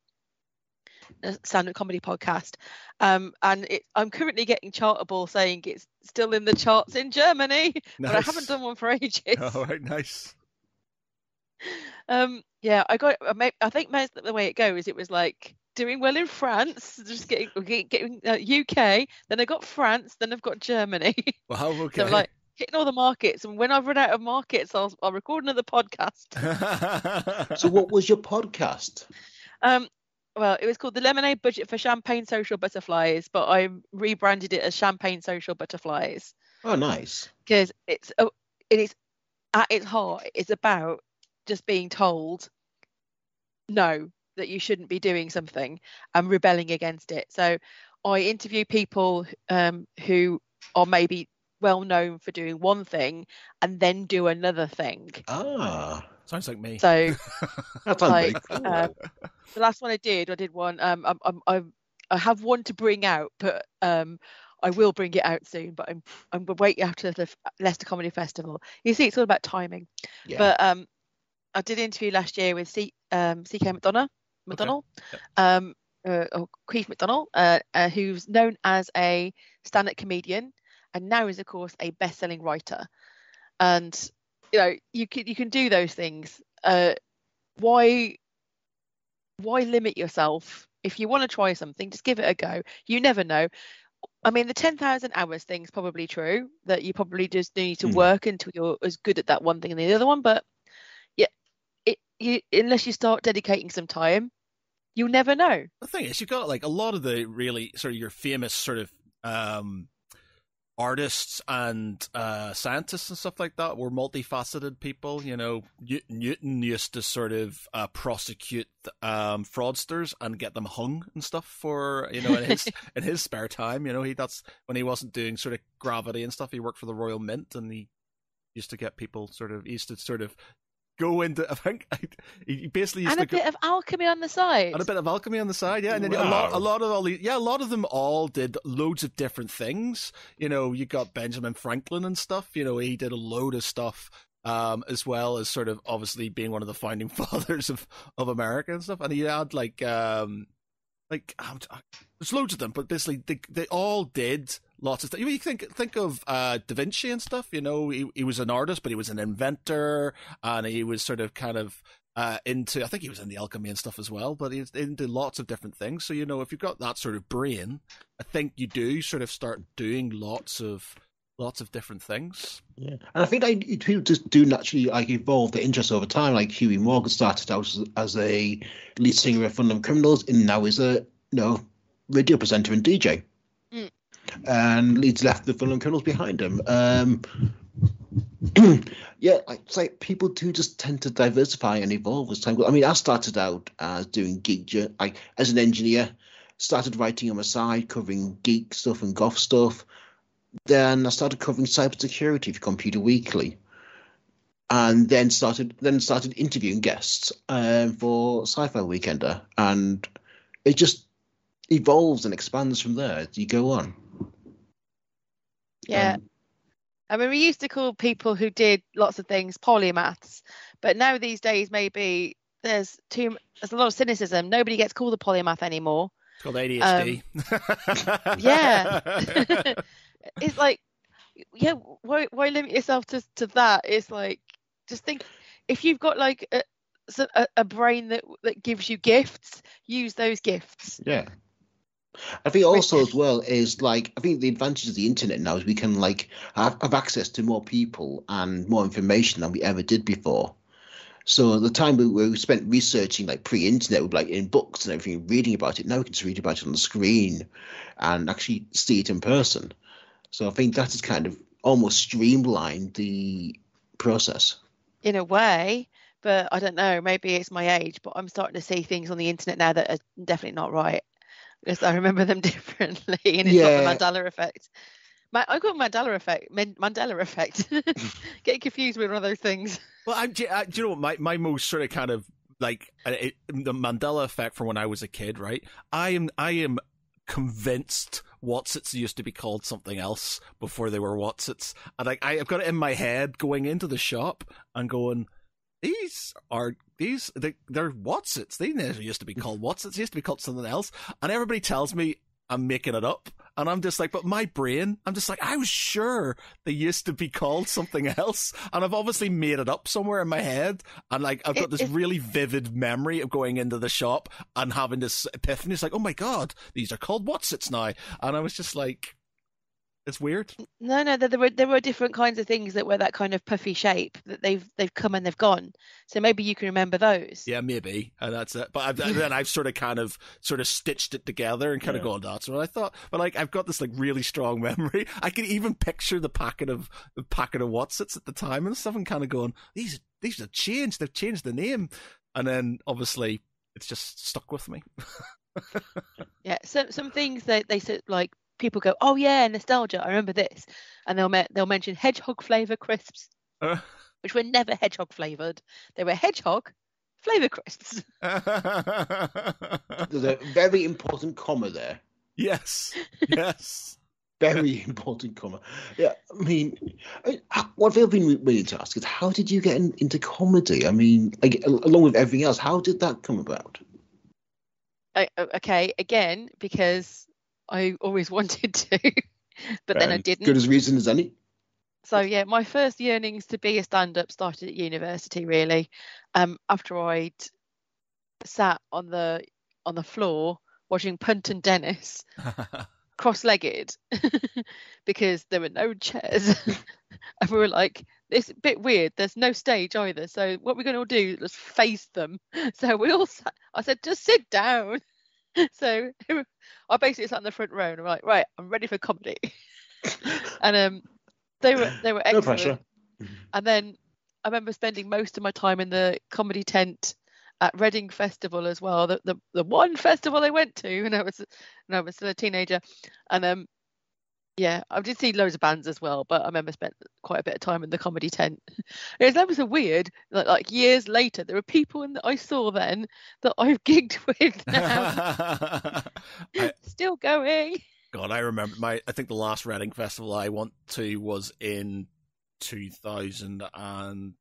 C: a stand-up comedy podcast. Um and it, I'm currently getting chartable saying it's still in the charts in Germany, but I haven't done one for ages.
A: All right, nice.
C: Um yeah, I got I may- I think most the way it goes, it was like doing well in France, just getting getting, getting uh, UK, then I got France, then I've got Germany.
A: Wow, okay.
C: so I'm like hitting all the markets, and when I've run out of markets, I'll I'll record another podcast.
B: so what was your podcast?
C: Um, well, it was called the Lemonade Budget for Champagne Social Butterflies, but I rebranded it as Champagne Social Butterflies
B: Oh, nice.
C: because it's a, it is at its heart, it's about just being told no that you shouldn't be doing something and rebelling against it. So I interview people um, who are maybe well known for doing one thing and then do another thing.
B: Ah,
A: Sounds like me.
C: So
B: that sounds
C: Like,
B: cool.
C: um, the last one I did, I did one. Um, I'm, I'm, I'm, I have one to bring out, but um, I will bring it out soon. But I'm, I'm waiting after the Leicester Comedy Festival. You see, it's all about timing.
B: yeah.
C: But um, I did an interview last year with C, um, CK McDonough, McDonald,
A: Yep.
C: um, uh, or Keith McDonald, uh, uh, who's known as a stand-up comedian, and now is of course a best-selling writer. And you know, you can you can do those things. Uh, why why limit yourself? If you want to try something, just give it a go. You never know. I mean, the 10,000 hours thing's probably true that you probably just need to
B: Hmm.
C: work until you're as good at that one thing and the other one. But you, unless you start dedicating some time, you'll never know.
A: the thing is, you've got like a lot of the really sort of your famous sort of um, artists and uh, scientists and stuff like that were multifaceted people. You know, Newton used to sort of uh, prosecute um, fraudsters and get them hung and stuff for you know in his in his spare time. You know, he that's when he wasn't doing sort of gravity and stuff. He worked for the Royal Mint and he used to get people sort of he used to sort of go into. I think he basically used
C: And a
A: to go,
C: bit of alchemy on the side.
A: and a bit of alchemy on the side, yeah. And then a lot, a lot of all the, yeah, a lot of them all did loads of different things. You know, you got Benjamin Franklin and stuff. You know, he did a load of stuff, um, as well as sort of obviously being one of the founding fathers of of America and stuff. And he had like, um, like um, there's loads of them, but basically they they all did lots of stuff. You think think of uh, Da Vinci and stuff. You know, he he was an artist, but he was an inventor, and he was sort of kind of uh, into. I think he was in the alchemy and stuff as well, but he's into lots of different things. So you know, if you've got that sort of brain, I think you do sort of start doing lots of lots of different things.
B: Yeah, and I think like people just do naturally like evolve their interests over time. Like Huey Morgan started out as, as a lead singer of Fun Loving Criminals, and now is a you know radio presenter and DJ. And leads left the Loving Criminals behind him. Um, yeah, it's like people do just tend to diversify and evolve as time goes. I mean, I started out as doing geek, like as an engineer, started writing on my side, covering geek stuff and goth stuff then I started covering cybersecurity for Computer Weekly, and then started then started interviewing guests um, for Sci-Fi Weekender, and it just evolves and expands from there you go on.
C: Yeah.
B: Um,
C: I mean, we used to call people who did lots of things polymaths, but now these days maybe there's too there's a lot of cynicism. Nobody gets called a polymath anymore.
A: It's called ADHD.
C: yeah. it's like, yeah, why why limit yourself to to that? It's like just think if you've got like a a, a brain that that gives you gifts, use those gifts.
B: Yeah. I think also as well is like I think the advantage of the internet now is we can like have, have access to more people and more information than we ever did before. So the time we, we spent researching like pre-internet with like in books and everything, reading about it, now we can just read about it on the screen and actually see it in person. So I think that has kind of almost streamlined the process.
C: in a way, but I don't know. Maybe it's my age, but I'm starting to see things on the internet now that are definitely not right because I remember them differently, and it's
B: Yeah.
C: not the Mandela effect. My, I call it Mandela effect. Mandela effect. Getting confused with one of those things.
A: Well, I'm, do you- know what my my most sort of kind of like uh, it, the Mandela effect from when I was a kid, right? I am I am convinced Wotsits used to be called something else before they were Wotsits, and like I, I've got it in my head going into the shop and going. These are these they, they're Wotsits. They never used to be called Wotsits. They used to be called something else. And everybody tells me I'm making it up. And I'm just like, but my brain, I'm just like, I was sure they used to be called something else. And I've obviously made it up somewhere in my head. And like, I've got this really vivid memory of going into the shop and having this epiphany. It's like, oh my God, these are called Wotsits now. And I was just like, it's weird.
C: No, no, there, there were there were different kinds of things that were that kind of puffy shape that they've they've come and they've gone. So maybe you can remember those.
A: Yeah, maybe, and that's it. But I've, then I've sort of kind of sort of stitched it together and kind of gone, that's what I thought. But like, I've got this like really strong memory. I can even picture the packet of the packet of Wotsits at the time and stuff, and kind of going, these these have changed. They've changed the name, and then obviously it's just stuck with me.
C: Yeah, some some things that they said like people go, oh yeah, nostalgia. I remember this, and they'll me- they'll mention hedgehog flavor crisps,
A: Uh.
C: which were never hedgehog flavored. They were hedgehog flavor crisps.
B: There's a very important comma there.
A: yes, yes.
B: Very important comma. Yeah, I mean, I- how- what I've been meaning to ask is, how did you get in, into comedy? I mean, like, along with everything else, how did that come about?
C: I, o- okay, again because I always wanted to. but then I didn't.
B: Good as reason as any.
C: So yeah, my first yearnings to be a stand-up started at university. Really, um, after I'd sat on the on the floor watching Punt and Dennis cross-legged because there were no chairs, and we were like, "It's a bit weird. There's no stage either. So what we're going to do is face them." So we all sat. I said, "Just sit down." So I basically sat in the front row and I'm like, "Right, I'm ready for comedy," and um, they were they were excellent.
B: No pressure.
C: And then I remember spending most of my time in the comedy tent at Reading Festival as well. The the, the one festival I went to when I was when I was still a teenager. And um yeah, I did see loads of bands as well, but I remember spent quite a bit of time in the comedy tent. It was so weird. Like, like years later, there were people in that I saw then that I've gigged with now,
A: I,
C: still going.
A: God, I remember my. I think the last Reading festival I went to was in two thousand and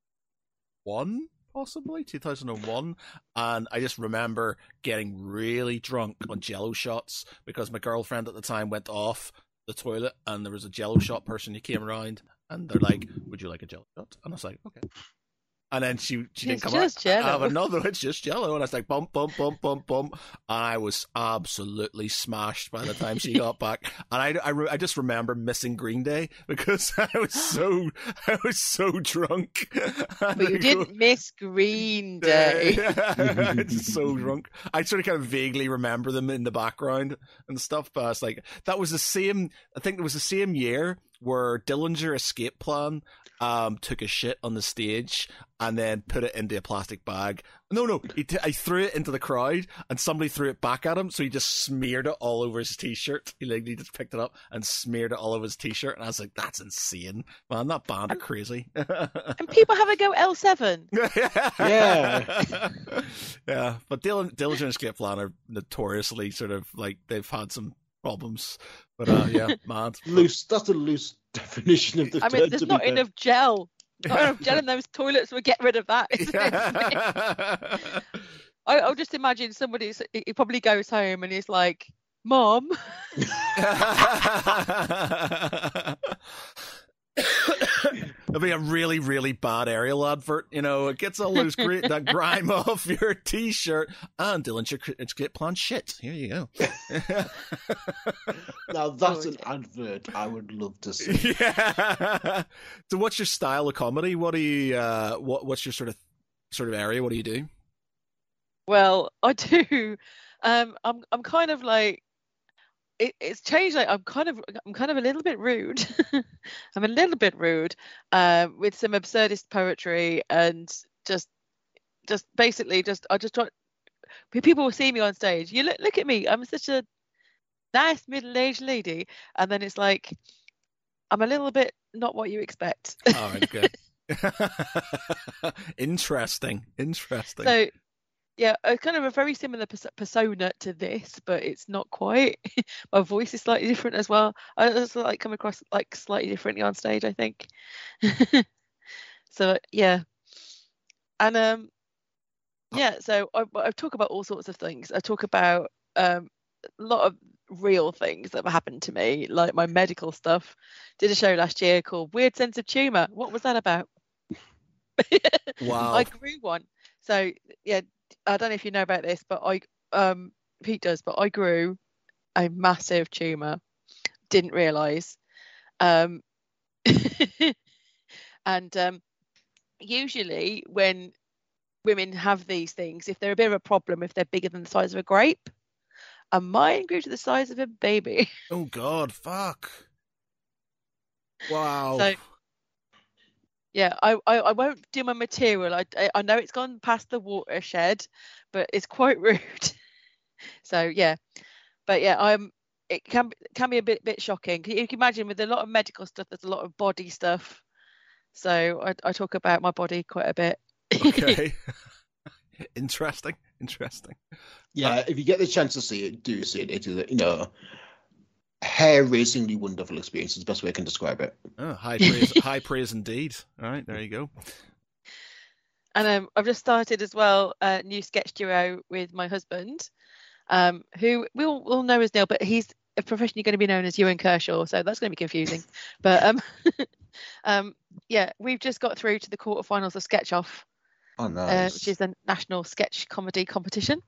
A: one, possibly two thousand and one, and I just remember getting really drunk on Jello shots because my girlfriend at the time went off the toilet and there was a Jello shot person who came around and they're like, "Would you like a Jello shot?" And I was like, "Okay." And then she she didn't
C: It's
A: come
C: just
A: out. I have
C: Jell-O.
A: another. It's just Jello, and I was like, bump, bump, bump, bump, bump. And I was absolutely smashed by the time she got back. And I, I, re- I just remember missing Green Day because I was so I was so drunk. And
C: But you
A: go-
C: didn't miss Green Day.
A: It's so drunk. I sort of kind of vaguely remember them in the background and stuff, but it's like that was the same. I think it was the same year where Dillinger Escape Plan um took a shit on the stage and then put it into a plastic bag. No, no, he t- I threw it into the crowd and somebody threw it back at him, so he just smeared it all over his t-shirt. He like he just picked it up and smeared it all over his t-shirt, and I was like, "That's insane, man! That band are crazy."
C: And people have a go L7.
B: Yeah.
A: yeah. But Dylan, Diligent Escape Plan are notoriously sort of like they've had some problems. But uh, yeah, mad.
B: Loose. That's a loose definition of the
C: I
B: term.
C: mean, there's
B: to
C: not enough gel. Not enough gel in those toilets. We'll get rid of that. isn't it?
A: Yeah.
C: I, I'll just imagine somebody. He probably goes home and he's like, "Mom,
A: It'll be a really, really bad aerial advert. You know, it gets all those gri- that grime off your t-shirt, and Dylan your escape plan shit. Here you go.
B: Now that's
C: Oh,
B: an advert I would love to see.
A: yeah. So, what's your style of comedy? What do you? Uh, what What's your sort of sort of area? What do you do?
C: well, I do. Um, I'm I'm kind of like it, it's changed. Like I'm kind of I'm kind of a little bit rude. I'm a little bit rude um, with some absurdist poetry and just just basically just I just try. People will see me on stage. You look look at me. I'm such a nice middle-aged lady, and then it's like I'm a little bit not what you expect.
A: All right, good. interesting, interesting.
C: So, yeah, a kind of a very similar pers- persona to this, but it's not quite. My voice is slightly different as well. I just like come across like slightly differently on stage, I think. so yeah, and um, yeah. So I, I talk about all sorts of things. I talk about um a lot of real things that have happened to me, like my medical stuff. Did a show last year called Weird Sense of Tumor. What was that about?
A: wow.
C: I grew one. So yeah, I don't know if you know about this, but I um Pete does, but I grew a massive tumor. Didn't realise. Um and um usually when women have these things, if they're a bit of a problem, if they're bigger than the size of a grape, and mine grew to the size of a baby.
A: oh God, fuck. Wow.
C: So- Yeah, I, I, I won't do my material. I, I- I know it's gone past the watershed, but it's quite rude. so yeah, but yeah, I'm. It can be- can be a bit bit shocking. You can imagine with a lot of medical stuff, there's a lot of body stuff. So I, I talk about my body quite a bit.
A: okay. interesting. Interesting.
B: Yeah, uh, if you get the chance to see it, do see it. It is, you know, hair-raisingly wonderful experience. Is the best way I can describe it.
A: Oh, high praise. high praise indeed. All right, there you go.
C: And um, I've just started as well a new sketch duo with my husband, um, who we all, we'll know as Neil, but he's professionally going to be known as Ewan Kershaw, so that's going to be confusing. but um, um, yeah, we've just got through to the quarterfinals of Sketch Off,
B: Oh,
C: uh, which is the national sketch comedy competition.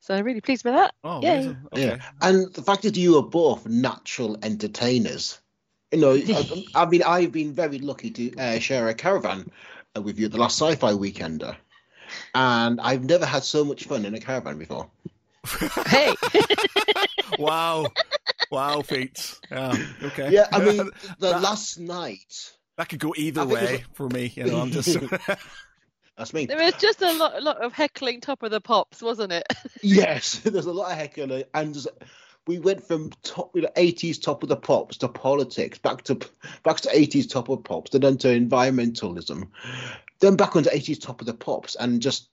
C: So I'm really pleased with that.
A: Oh,
C: Yay.
A: amazing. Okay.
B: Yeah. And the fact that you are both natural entertainers. You know, I, I mean, I've been very lucky to uh, share a caravan uh, with you at the last sci-fi weekender, and I've never had so much fun in a caravan before.
C: Hey,
A: wow. Wow, Pete. Yeah. Okay.
B: Yeah, I mean, the
A: That-
B: last night.
A: that could go either
B: I think it's
A: way for me. You know, I'm just.
B: That's me.
C: there was just a lot, a lot of heckling top of the pops, wasn't it?
B: Yes, there's a lot of heckling, and we went from top, you know, 80s top of the pops to politics, back to back to 80s top of pops, then to environmentalism, then back onto 80s top of the pops, and just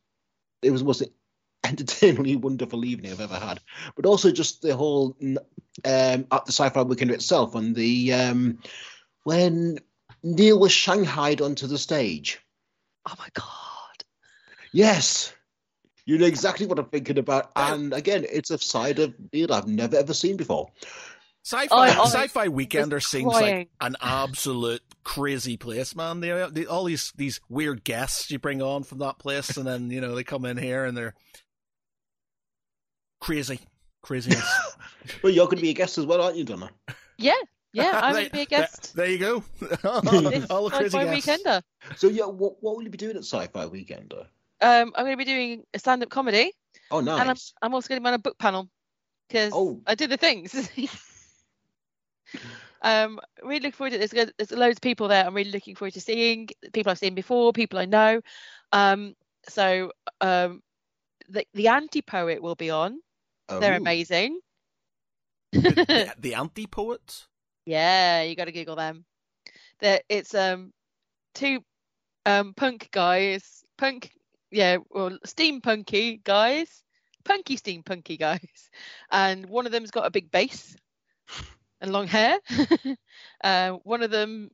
B: it was the most entertainingly wonderful evening I've ever had. But also just the whole um, at the sci-fi weekend itself, and the um, when Neil was shanghaied onto the stage.
C: Oh my god.
B: Yes. You know exactly what I'm thinking about. And again, it's a side of Neil I've never ever seen before.
A: Sci-fi, oh,
C: I- I
A: sci-fi weekender seems
C: crying.
A: like an absolute crazy place, man. They, they all these these weird guests you bring on from that place, and then you know they come in here and they're crazy, craziness.
B: Well, you're going to be a guest as well, aren't you, Donna?
C: Yeah, yeah, I'm going to be a guest.
A: There, you go. All the crazy
C: sci-fi
A: guests.
C: weekender.
B: So, yeah, what, what will you be doing at Sci-Fi Weekender?
C: Um, I'm going to be doing a stand-up comedy,
B: Oh, nice.
C: and I'm. I'm also going to be on a book panel because
B: Oh.
C: I did the things. um, really looking forward to this. There's there's loads of people there. I'm really looking forward to seeing people I've seen before, people I know. Um, so um, the the anti poet will be on. They're
B: Oh.
C: amazing.
A: the, the anti poet.
C: Yeah, you got to Google them. That it's um two um punk guys, punk yeah, well steampunky guys, punky steampunky guys, and one of them's got a big bass and long hair. uh, one of them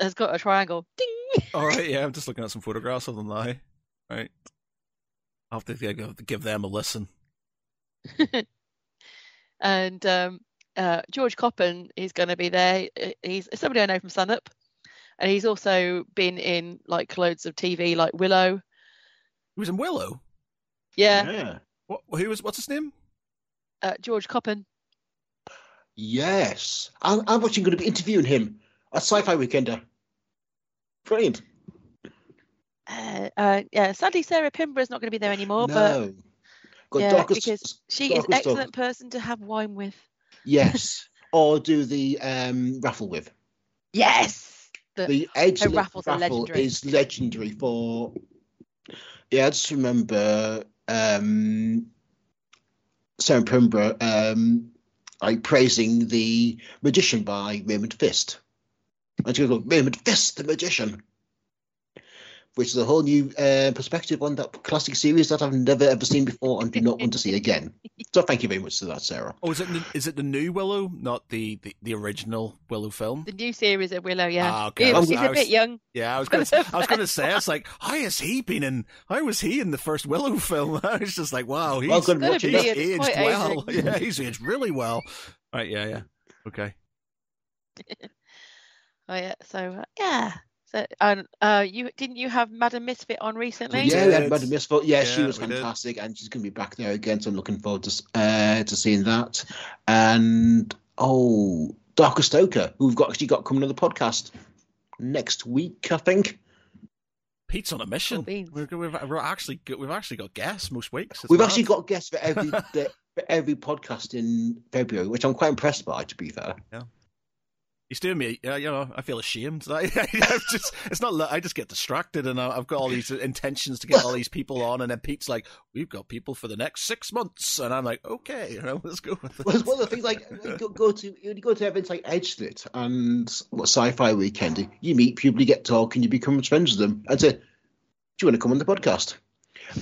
C: has got a triangle. Ding.
A: All right, yeah, I'm just looking at some photographs of them now. Right, I'll have to, yeah, go- give them a listen.
C: and um, uh, George Coppin is going to be there. Uh, He's somebody I know from Sunup, and he's also been in like loads of TV, like Willow.
A: He was in Willow.
C: Yeah,
B: Yeah.
A: What? Who was? What's his name?
C: uh, George Coppen.
B: Yes. I'm, I'm actually going to be interviewing him at Sci-Fi Weekender. Brilliant.
C: Uh, uh, yeah, sadly Sarah Pinborough's not going to be there anymore, but
B: no. Got
C: yeah,
B: Darkest-
C: because she is
B: Darkest
C: excellent
B: Dark-
C: person to have wine with.
B: Yes. or do the um, raffle with.
C: Yes. The-
B: the edge
C: her are
B: raffle
C: legendary.
B: is legendary for yeah i just remember um sarah Pinborough, um like praising the magician by raymond Feist. And she goes raymond fist the magician which is a whole new uh, perspective on that classic series that I've never ever seen before and do not want to see again. So thank you very much for that, Sarah.
A: Oh, is it? The, is it the new Willow, not the the, the original Willow film?
C: the new series of Willow, yeah.
A: Ah, okay.
C: He-
A: I was-
C: he's
A: I
C: a
A: was-
C: bit young.
A: Yeah, I was gonna. I was gonna say. It's like, how has he been in? How was he in the first Willow film? I was just like, wow, he's,
B: Well, good
C: Gotta
B: watching
C: be,
A: aged well.
C: aging.
A: Yeah, he's aged really well. Right. Yeah. Yeah. Okay.
C: Oh yeah. So uh, yeah. So and uh, you didn't you have Madam Misfit on recently?
A: We
B: Yeah, we had. Madam Misfit. Yeah, she was
A: we did.
B: fantastic, and she's going to be back there again. So I'm looking forward to uh, to seeing that. And oh, Dacre Stoker, who we've got actually got coming on the podcast next week, I think.
A: Pete's on a mission.
C: Cool.
A: We're, we've, we're actually got, we've actually got guests most weeks.
B: We've
A: mad.
B: actually got guests for every for every podcast in February, which I'm quite impressed by. To be fair,
A: He's doing me. Yeah, you know, I feel ashamed. I, just, it's not. I just get distracted, and I- I've got all these intentions to get all these people on, and then Pete's like, "We've got people for the next six months," and I'm like, "Okay, you know, let's go with it."
B: well, it's one of the things like go, go to you go to events like Edgelit and what Sci-Fi Weekend. You meet people, you get talking, you become friends with them, and say, "Do you want to come on the podcast?"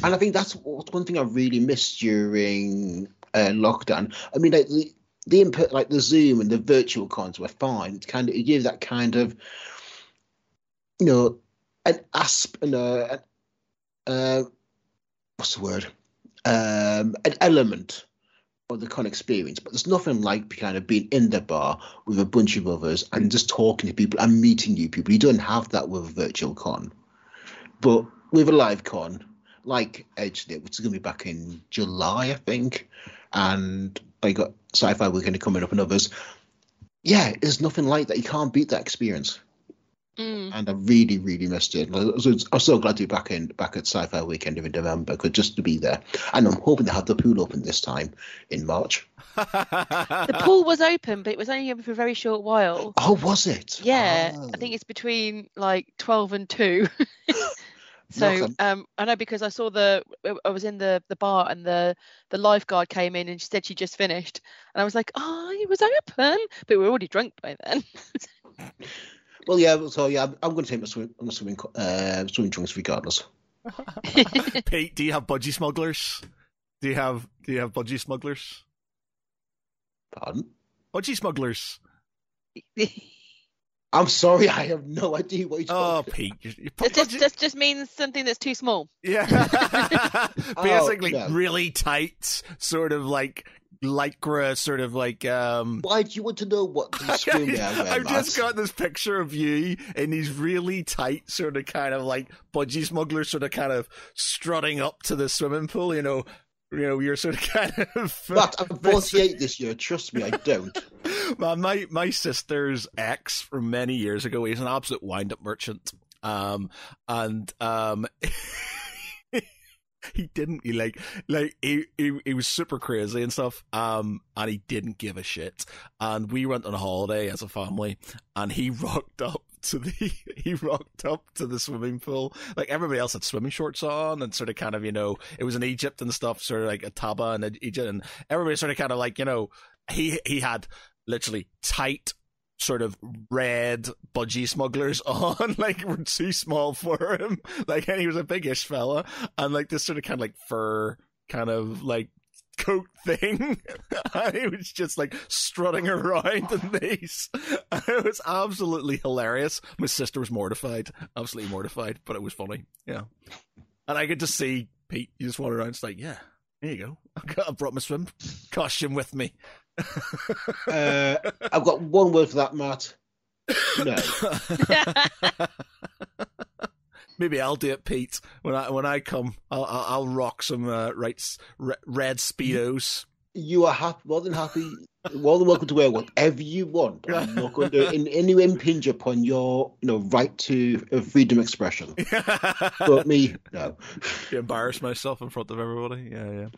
B: And I think that's one thing I really missed during uh, lockdown. I mean, like the the input, like the Zoom and the virtual cons were fine. It's kind of it gives that kind of, you know, an asp and a, uh, what's the word? Um, an element of the con experience, but there's nothing like kind of being in the bar with a bunch of others and just talking to people and meeting new people. You don't have that with a virtual con, but with a live con like Edgelit, which is going to be back in July, I think, and I got Sci-Fi Weekend coming up and others. Yeah, there's nothing like that. You can't beat that experience.
C: Mm.
B: And I really, really missed it. So I'm so glad to be back in back at Sci-Fi Weekend in November, just to be there. And I'm hoping to have the pool open this time in March.
C: The pool was open, but it was only open for a very short while.
B: Oh, was it?
C: Yeah,
B: Oh.
C: I think it's between like 12 and 2. so
B: Nothing.
C: um, I know because I saw the I was in the the bar and the the lifeguard came in and she said she just finished and I was like, oh, it was open, but we were already drunk by then.
B: Well, yeah. So yeah, I'm, I'm going to take my swim, my swimming, uh, swimming trunks regardless.
A: Pete, do you have budgie smugglers? Do you have do you have budgie smugglers?
B: Pardon?
A: Budgie smugglers.
B: I'm sorry, I have no idea what you're
A: Oh,
B: talking.
A: Pete, you, you
C: That just
A: budgie-
C: that just means something that's too small.
A: yeah.
B: Oh,
A: Basically,
B: no.
A: really tight, sort of like lycra, sort of like um.
B: Why do you want to know what the swimwear wear,
A: I've just
B: Matt?
A: got this picture of you in these really tight, sort of kind of like budgie smugglers, sort of kind of strutting up to the swimming pool. You know, you know, you're sort of kind of.
B: But I'm 48 this year. Trust me, I don't.
A: My my sister's ex from many years ago. He's an absolute wind up merchant. Um, and um. He didn't. He like, like he, he he was super crazy and stuff. Um, and he didn't give a shit. And we went on a holiday as a family, and he rocked up to the he rocked up to the swimming pool. Like everybody else had swimming shorts on, and sort of kind of you know it was in Egypt and stuff, sort of like a Taba and Egypt, and everybody sort of kind of like you know he he had literally tight sort of red budgie smugglers on like were too small for him. Like and he was a biggish fella. And like this sort of kind of like fur kind of like coat thing. And he was just like strutting around in these. And it was absolutely hilarious. My sister was mortified absolutely mortified but it was funny. Yeah. And i get to see pete you just wander around it's like yeah there you go. I brought my swim costume with me
B: Uh, I've got one word for that, Matt. No.
A: Maybe I'll do it, Pete. When I when I come, I'll I'll, rock some uh, right, red speedos.
B: You are happy, more than happy, more than welcome to wear whatever you want. I'm not going to in any way impinge upon your, you know, right to uh, freedom of expression. But me, no.
A: Embarrass myself in front of everybody. Yeah, yeah.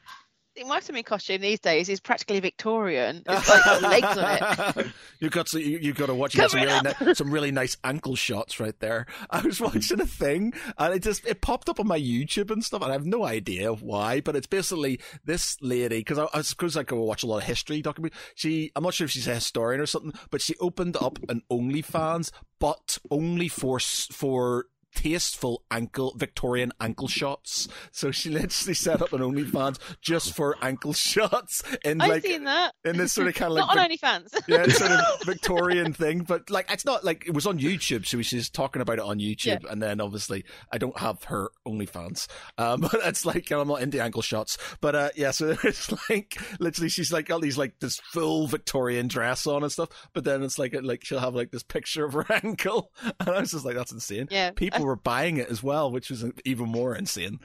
C: My swimming costume these days is practically Victorian. It's like legs on it.
A: you got to you, you got to watch. You got some really some really nice ankle shots right there. I was watching a thing and it just it popped up on my YouTube and stuff, and I have no idea why, but it's basically this lady because I, I suppose I go watch a lot of history documentary. She I'm not sure if she's a historian or something, but she opened up an OnlyFans, but only for for tasteful ankle Victorian ankle shots. So she literally set up an OnlyFans just for ankle shots in
C: I've
A: like
C: seen that.
A: in this sort of kind of like
C: Not on
A: Vic-
C: OnlyFans.
A: yeah, sort of Victorian thing, but like it's not like it was on YouTube, so she's talking about it on YouTube, and then obviously I don't have her OnlyFans, um, but it's like I'm not into ankle shots, but uh, yeah, so it's like literally she's like got these like this full Victorian dress on and stuff, but then it's like like she'll have like this picture of her ankle, and I was just like that's insane.
C: Yeah.
A: People were buying it as well, which was even more insane.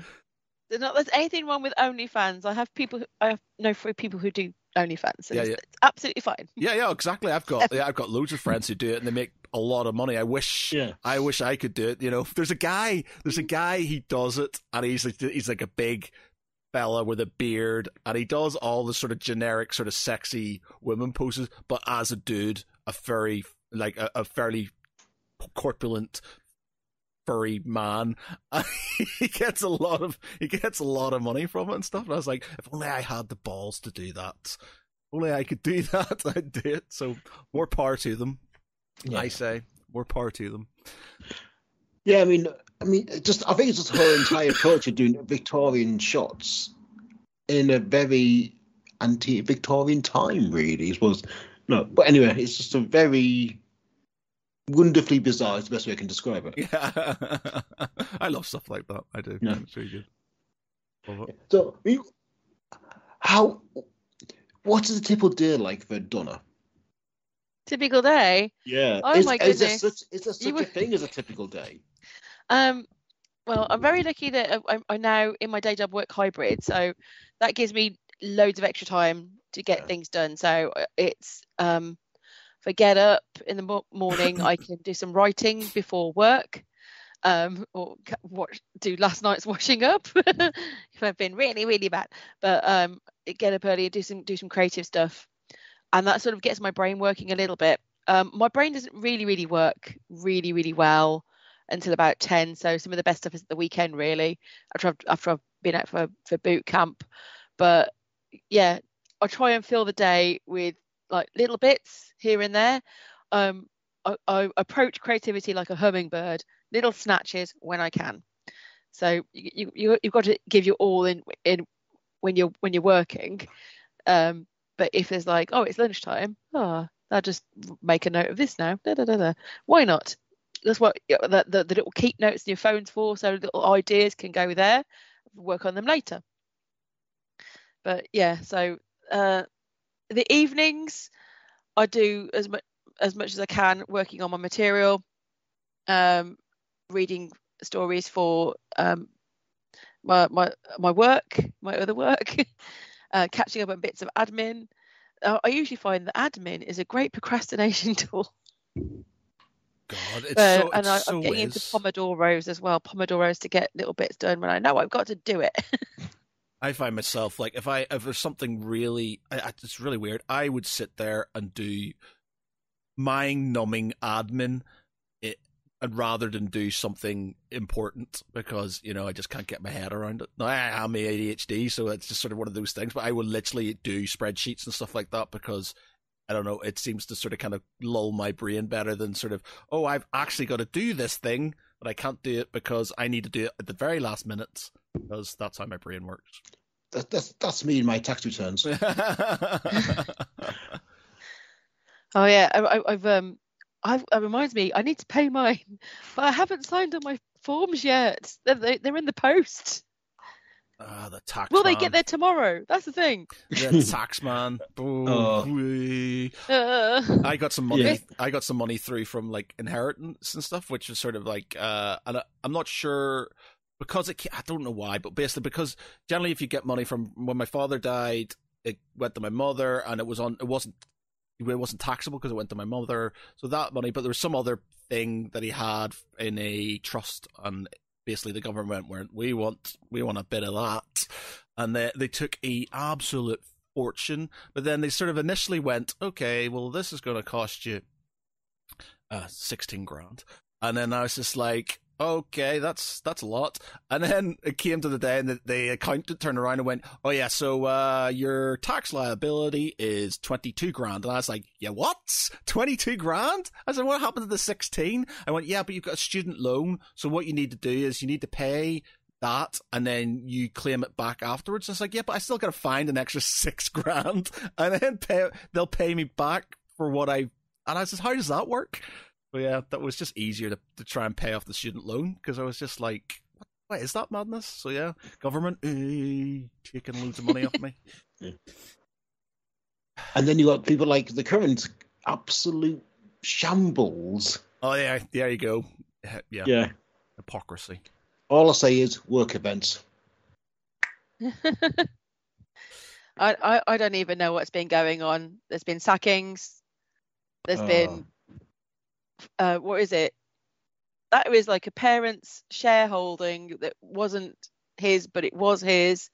C: There's not there's anything wrong with OnlyFans. I have people who, I have know three people who do OnlyFans. And
A: Yeah,
C: it's,
A: yeah.
C: it's absolutely fine.
A: Yeah, yeah, exactly. I've got yeah, I've got loads of friends who do it, and they make a lot of money. I wish
B: Yeah.
A: I wish I could do it. You know, there's a guy, there's a guy, he does it, and he's like, he's like a big fella with a beard, and he does all the sort of generic, sort of sexy women poses, but as a dude, a very like a, a fairly corpulent furry man. he gets a lot of he gets a lot of money from it and stuff. And I was like, if only I had the balls to do that. If only I could do that, I'd do it. So more power to them.
B: Yeah.
A: I say more power to them.
B: Yeah, I mean, I mean, just I think it's just her entire culture doing Victorian shots in a very anti-Victorian time, really. It was No, but anyway, it's just a very wonderfully bizarre. Is the best way I can describe it.
A: Yeah, I love stuff like that. I do.
B: Yeah.
A: It's really good. Love it.
B: So, I mean, how What is a typical day like for Donna?
C: Typical day.
B: Yeah.
C: Oh
B: is,
C: my
B: is there
C: goodness.
B: such, is there such
C: You
B: a
C: were-
B: thing as a typical day?
C: Um, well, I'm very lucky that I- I'm, now in my day job work hybrid, so that gives me loads of extra time to get
B: Yeah.
C: things done. So uh, it's um, if I get up in the mo- morning, I can do some writing before work, um, or watch, do last night's washing up if I've been really really bad. But um, get up early do some do some creative stuff, and that sort of gets my brain working a little bit. Um, my brain doesn't really really work really really well until about 10 so some of the best stuff is at the weekend really after I've, after I've been out for, for boot camp but yeah I try and fill the day with like little bits here and there. Um I, I approach creativity like a hummingbird little snatches when I can. So you, you you- you've got to give your all in in when you're when you're working. Um but if there's like oh it's lunchtime oh I'll just make a note of this now da, da, da, da. why not? That's what the, the, the little keep notes in your phones for so little ideas can go there. Work on them later. But yeah so uh the evenings i do as much as much as i can working on my material um reading stories for um my my my work my other work uh, catching up on bits of admin uh, i usually find that admin is a great procrastination tool
A: God, it's
C: uh,
A: so,
C: and I,
A: so
C: I'm getting into. Pomodoros as well. Pomodoros to get little bits done when I know I've got to do it.
A: I find myself like if I if there's something really, I, it's really weird. I would sit there and do mind numbing admin, it, and rather than do something important because you know I just can't get my head around it. Now I am ADHD, so it's just sort of one of those things. But I will literally do spreadsheets and stuff like that because I don't know. It seems to sort of kind of lull my brain better than sort of oh I've actually got to do this thing, but I can't do it because I need to do it at the very last minute because that's how my brain works.
B: That, that's that's me in my tax returns.
C: oh yeah, I, I, I've um, I've, it reminds me I need to pay mine, but I haven't signed all my forms yet. They're they, they're in the post.
A: Ah, the tax.
C: Will they get there tomorrow? That's the thing.
A: The tax man. Oh,
B: Oh.
C: Uh,
A: I got some money.
B: Yeah.
A: I got some money through from like inheritance and stuff, which is sort of like, uh, and I, I'm not sure because it. I don't know why, but basically because generally, if you get money from when my father died, it went to my mother, and it was on. It wasn't. It wasn't taxable because it went to my mother. So that money, but there was some other thing that he had in a trust, and basically the government went, "We want, we want a bit of that," and they they took a absolute fortune. But then they sort of initially went, "Okay, well, this is going to cost you uh, sixteen grand," and then I was just like. Okay, that's that's a lot. And then it came to the day, and the, the accountant turned around and went, "Oh yeah, so uh, your tax liability is twenty two grand." And I was like, "Yeah, what? Twenty two grand?" I said, "What happened to the 16? I went, "Yeah, but you've got a student loan, so what you need to do is you need to pay that and then you claim it back afterwards. It's like, yeah, but I still got to find an extra six grand and then pay, they'll pay me back for what I. And I said, how does that work? But yeah, that was just easier to, to try and pay off the student loan because I was just like, what, what is that madness? So yeah, government eh, taking loads of money off me.
B: And then you got people like the current absolute shambles.
A: Oh yeah, there you go. Yeah,
B: Yeah.
A: hypocrisy.
B: All I say is work events.
C: I, I I don't even know what's been going on. There's been sackings. There's
B: Oh.
C: been uh, what is it? That was like a parent's shareholding that wasn't his, but it was his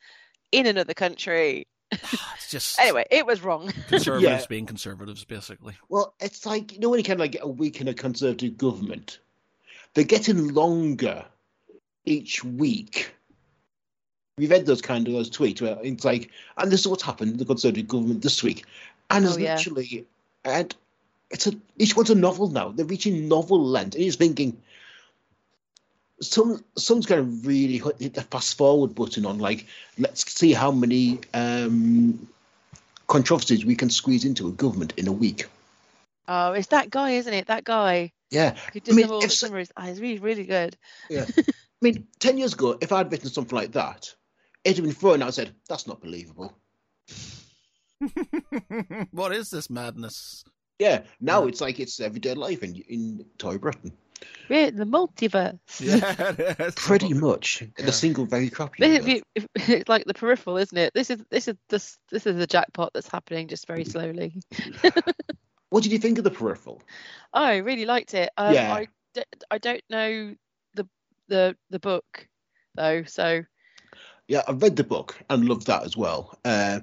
C: in another country.
A: It's just
C: Anyway, it was wrong.
A: conservatives
B: Yeah.
A: being conservatives, basically.
B: Well, it's like you know when you kind of like get a week in a conservative government, they're getting longer each week. We've read those kind of those tweets where it's like, and this is what's happened in the conservative government this week, and it's
C: Oh, yeah.
B: literally, and it's a each one's a novel now. They're reaching novel length, and you're thinking. Some someone's going to really hit hit the fast forward button on like let's see how many um, controversies we can squeeze into a government in a week.
C: Oh, it's that guy, isn't it? That guy
B: Yeah,
C: who does
B: mean,
C: all
B: if
C: the
B: so-
C: summaries. Oh, he's really, really good. Yeah.
B: I mean, 10 years ago, if I'd written something like that, it'd have been thrown out and said, that's not believable.
A: what is this madness?
B: Yeah, now
A: Yeah.
B: it's like it's everyday life in in Tory Britain.
C: We're in the multiverse.
A: Yeah, it is.
B: Pretty much in
A: Yeah.
B: a single very crappy.
C: This-
B: universe.
C: if- if- It's like the peripheral, isn't it? This is this is this this is the jackpot that's happening just very slowly.
B: What did you think of the peripheral?
C: I really liked it. Um,
B: Yeah.
C: I, d- I don't know the the the book though, so
B: Yeah, I read the book and loved that as well. Uh,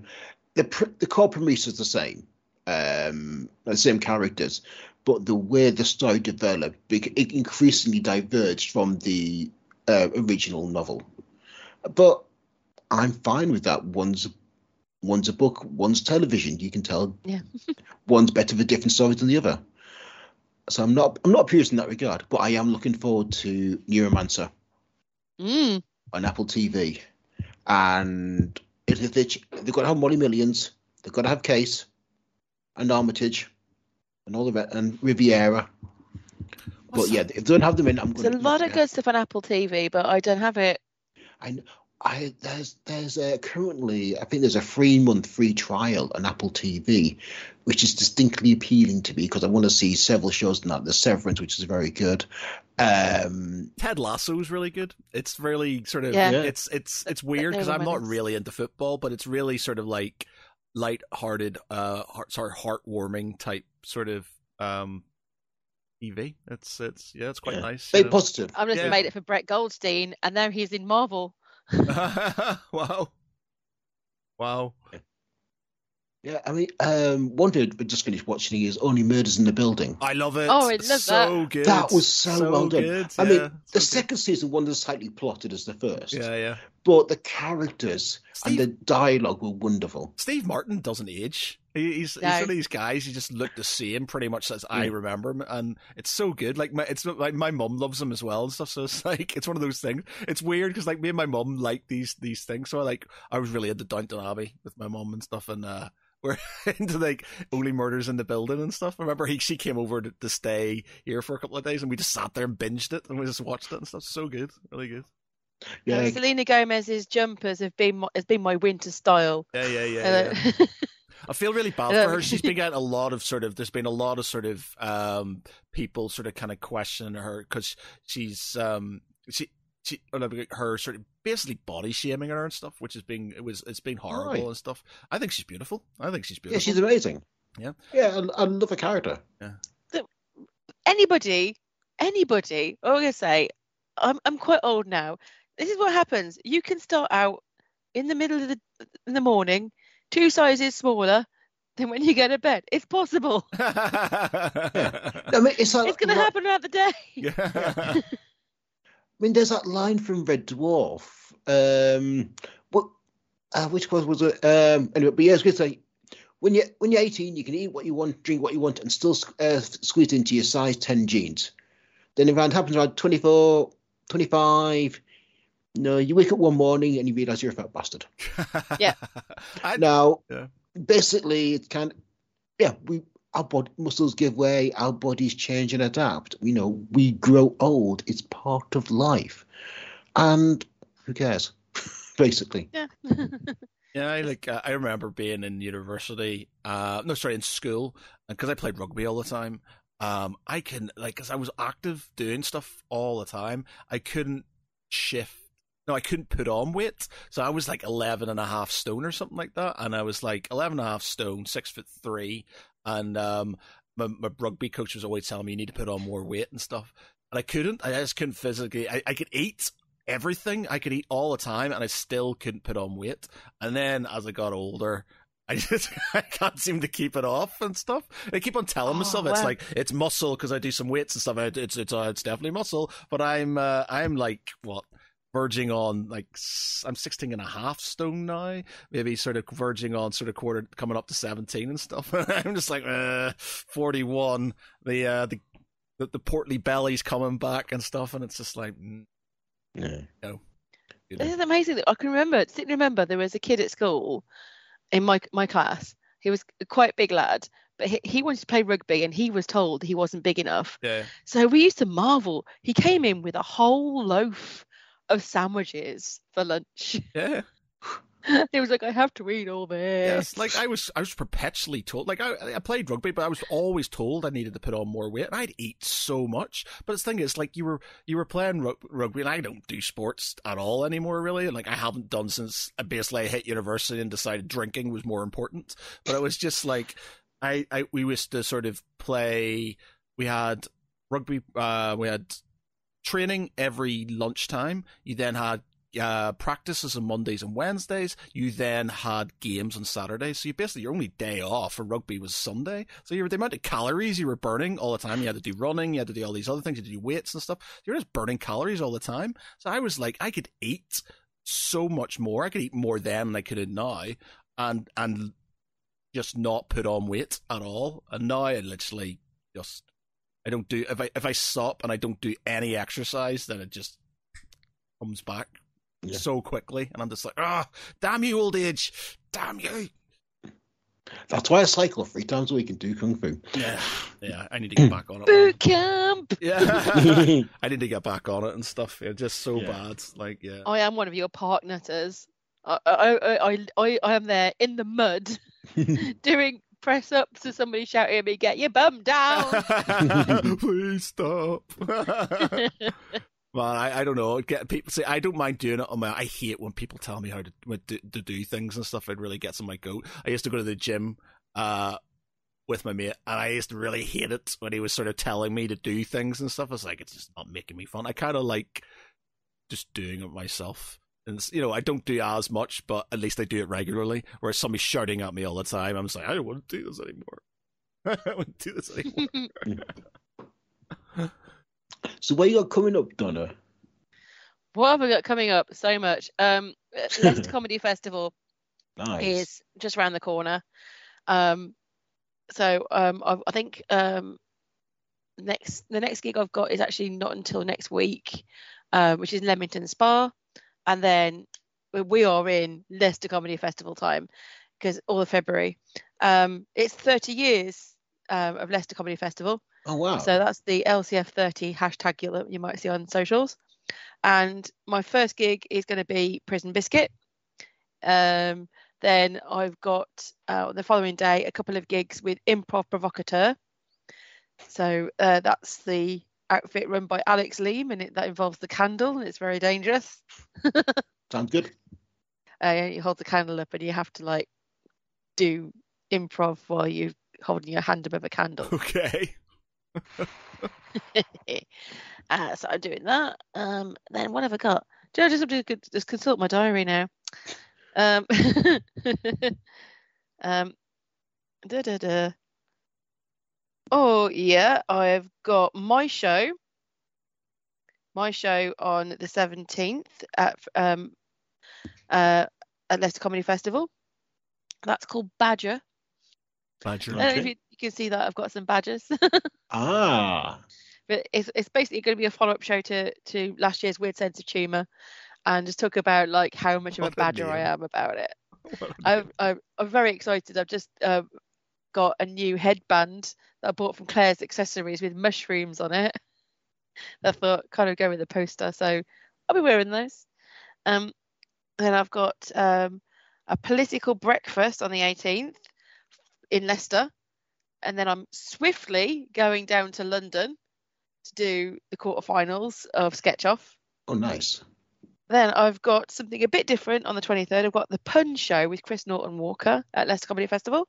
B: the pr- the core premise is the same, um, the same characters, but the way the story developed, it increasingly diverged from the uh, original novel. But I'm fine with that. One's one's a book, one's television. You can tell
C: Yeah.
B: one's better for different stories than the other. So I'm not I'm not purist in that regard, but I am looking forward to Neuromancer
C: mm,
B: on Apple TV, and if they, they've got to have Molly Millions, they've got to have Case, and Armitage, and all of it, and Riviera. But
A: What's
B: yeah, if they don't have them in, I'm
C: there's a lot of good stuff on Apple TV, but I don't have it.
B: I, I there's there's uh, currently I think there's a three month free trial on Apple TV, which is distinctly appealing to me because I want to see several shows on that. There's Severance, which is very good. Um,
A: Ted Lasso is really good. It's really sort of
C: Yeah.
B: Yeah.
A: it's it's it's weird because I'm not really into football, but it's really sort of like light-hearted, uh, heart, sorry, heartwarming type sort of um TV. It's it's yeah, it's quite
B: Yeah.
A: nice.
B: very
A: you know.
B: positive.
C: I just
A: Yeah.
C: made it for Brett Goldstein, and now he's in Marvel.
A: wow, wow.
B: Yeah, I mean, um, one thing we just finished watching is Only Murders in the Building.
A: I love it.
C: Oh, I love
A: so good.
B: That was so well done.
A: Good.
B: I mean,
A: yeah,
B: the
A: good.
B: second season wasn't as tightly plotted as the first,
A: Yeah, yeah.
B: But the characters
A: Steve,
B: and the dialogue were wonderful.
A: Steve Martin doesn't age. He, he's, he's one of these guys. He just looked the same pretty much as I
B: Mm.
A: remember him, and it's so good. Like my, it's like my mum loves him as well and stuff. So it's like it's one of those things. It's weird because like me and my mum like these these things. So I like I was really into Downton Abbey with my mum and stuff, and uh we're into like only murders in the building and stuff. I remember he she came over to, to stay here for a couple of days, and we just sat there and binged it, and we just watched it and stuff. So good, really good.
B: Yeah,
C: Uh, Selena Gomez's jumpers have been my, has been my winter style.
A: Yeah, yeah, yeah. yeah.
C: Uh,
A: I feel really bad for her. She's been getting a lot of sort of. There's been a lot of sort of um people sort of kind of questioning her because she's um she she or her sort of basically body shaming her and stuff, which has been it was it's been horrible
B: Right.
A: and stuff. I think she's beautiful. I think she's beautiful.
B: yeah, she's amazing.
A: Yeah.
B: yeah, I, I love her character.
C: anybody, anybody. I'm gonna say, I'm I'm quite old now. This is what happens. You can start out in the middle of the in the morning, two sizes smaller than when you go to bed. It's possible.
B: I mean, it's like
C: It's gonna happen throughout the day.
A: yeah.
B: I mean, there's that line from Red Dwarf. Um, what? Uh, which was was it? Um, anyway, but yeah, I was going to say, when you when you're 18, you can eat what you want, drink what you want, and still uh, squeeze into your size 10 jeans. Then if that happens around 24, 25, no, you wake up one morning and you realise you're a fat bastard.
C: Yeah.
A: I,
B: Now,
A: Yeah.
B: basically, it's kind of yeah, we our body muscles give way, our bodies change and adapt. You know, we grow old. It's part of life, and who cares? basically,
C: Yeah.
A: Yeah, I like. Uh, I remember being in university. Uh, no, sorry, in school, because I played rugby all the time. Um, I can like, because I was active doing stuff all the time. I couldn't shift. No, I couldn't put on weight. So I was like 11 and a half stone or something like that. And I was like 11 and a half stone, six foot three. And um, my, my rugby coach was always telling me you need to put on more weight and stuff. And I couldn't. I just couldn't physically. I, I could eat everything. I could eat all the time, and I still couldn't put on weight. And then as I got older, I just I can't seem to keep it off and stuff. I keep on telling
C: Oh,
A: myself it's
C: wow.
A: like it's muscle because I do some weights and stuff. and It's it's uh, it's definitely muscle, but I'm uh, I'm like what verging on like I'm 16 and a half stone now maybe sort of verging on sort of quarter coming up to 17 and stuff i'm just like uh 41 the uh the the, the portly belly's coming back and stuff and it's just like mm,
B: yeah.
A: you
C: This
A: know.
C: is amazing. I can remember, distinctly remember, there was a kid at school in my my class. He was quite a big lad, but he, he wanted to play rugby, and he was told he wasn't big enough.
A: yeah
C: So we used to marvel. He came in with a whole loaf of sandwiches for lunch.
A: yeah
C: he was like, I have to eat all this.
A: Yes, like I was, I was perpetually told. Like I, I played rugby, but I was always told I needed to put on more weight. And I'd eat so much, but the thing is, like you were, you were playing ru- rugby, and I don't do sports at all anymore, really. And like I haven't done since I basically hit university and decided drinking was more important. But it was just like I, I we used to sort of play. We had rugby. Uh, we had training every lunchtime. You then had uh, practices on Mondays and Wednesdays. You then had games on Saturdays. So you basically your only day off for rugby was Sunday. So you were the amount of calories you were burning all the time. You had to do running. You had to do all these other things. You had to do weights and stuff. You're just burning calories all the time. So I was like, I could eat so much more. I could eat more then than I could now, and and just not put on weight at all. And now I literally just I don't do if I if I stop and I don't do any exercise, then it just comes back
B: Yeah.
A: so quickly, and I'm just like, ah, damn you, old age, damn you.
B: That's why I cycle three times a week and do kung fu.
A: Yeah, yeah, I need to get back on it.
C: Boot camp.
A: Yeah, I need to get back on it and stuff. It's just so
B: Yeah.
A: bad. Like, yeah.
C: I am one of your park nutters. I, I, I, I, I, I am there in the mud doing press up to somebody shouting at me, "Get your bum down!"
A: Please stop. Well, I, I don't know. Get people say I don't mind doing it on my. I hate when people tell me how to to, to do things and stuff. It really gets on my goat. I used to go to the gym uh, with my mate, and I used to really hate it when he was sort of telling me to do things and stuff. I was like, it's just not making me fun. I kind of like just doing it myself. And you know, I don't do as much, but at least I do it regularly. Whereas somebody's shouting at me all the time, I'm just like, I don't want to do this anymore. I don't want to do this anymore.
B: so what you got coming up, Donna?
C: what have I got coming up? So much. Um, Leicester Comedy Festival
B: Nice.
C: is just around the corner. Um, so um, I, I think um, next the next gig I've got is actually not until next week, um, which is Leamington Spa, and then we- are in Leicester Comedy Festival time because all of February. Um, it's 30 years um, of Leicester Comedy Festival.
B: Oh wow.
C: So that's the LCF30 hashtag you, you might see on socials. And my first gig is going to be Prison Biscuit. Um, then I've got uh, the following day a couple of gigs with Improv Provocateur. So uh, that's the outfit run by Alex Leam, and it, that involves the candle, and it's very dangerous.
B: Sounds good.
C: Uh, you hold the candle up, and you have to like do improv while you're holding your hand above a candle.
A: okay.
C: uh, so I'm doing that. Um, then what have I got? Do I just have to co- just consult my diary now? Um, um, da, da, da. Oh yeah, I've got my show. My show on the 17th at um, uh, at Leicester Comedy Festival. That's called Badger.
A: Badger.
C: I don't know if you, you can see that I've got some badgers.
B: Ah.
C: but it's it's basically going to be a follow up show to to last year's Weird Sense of Humour, and just talk about like how much of a badger I am about it. I'm I'm, I'm very excited. I've just um, got a new headband that I bought from Claire's Accessories with mushrooms on it. I thought kind of go with the poster, so I'll be wearing those. Um, then I've got um, a political breakfast on the 18th in Leicester, and then I'm swiftly going down to London to do the quarterfinals of Sketch Off.
B: Oh nice.
C: Then I've got something a bit different on the 23rd. I've got the Pun Show with Chris Norton Walker at Leicester Comedy Festival.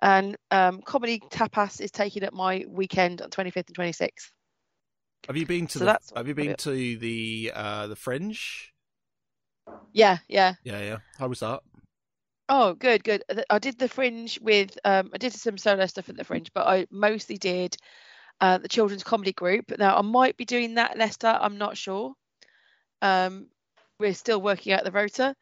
C: And um, Comedy Tapas is taking up my weekend on 25th and 26th.
A: Have you been to
C: So
A: the Have you been to the uh the Fringe?
C: Yeah, yeah.
A: Yeah, yeah. How was that?
C: Oh, good, good. I did the Fringe with, um, I did some solo stuff at the Fringe, but I mostly did uh, the children's comedy group. Now, I might be doing that at Leicester. I'm not sure. Um, we're still working out the rota,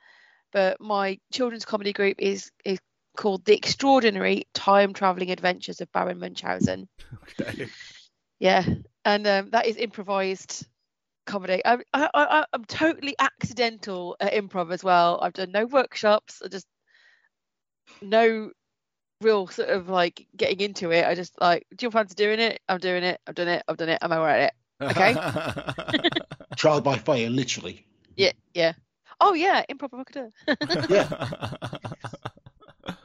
C: but my children's comedy group is is called The Extraordinary Time Traveling Adventures of Baron Munchausen.
A: Okay.
C: Yeah, and um, that is improvised comedy. I, I, I, I'm totally accidental at improv as well. I've done no workshops. I just no real sort of like getting into it. I just like, do you fancy doing it? I'm doing it. I've done it. I've done it. I'm alright at it. Okay.
B: Trial by fire, literally.
C: Yeah, yeah. Oh yeah, improv provocateur.
B: Yeah.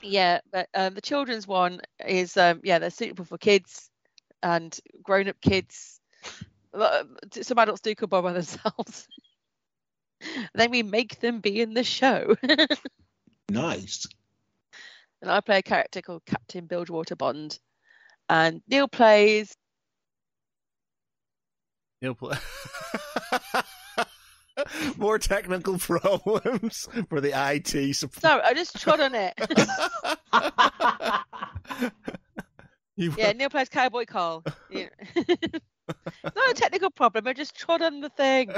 C: yeah, but um, the children's one is um, yeah, they're suitable for kids and grown-up kids. Some adults do come by by themselves. then we make them be in the show.
B: Nice.
C: and I play a character called Captain Bilgewater Bond, and Neil plays.
A: Neil pl- More technical problems for the IT support.
C: Sorry, I just trod on it.
A: You-
C: yeah, Neil plays Cowboy Carl. Yeah. it's not a technical problem. I just trod on the thing.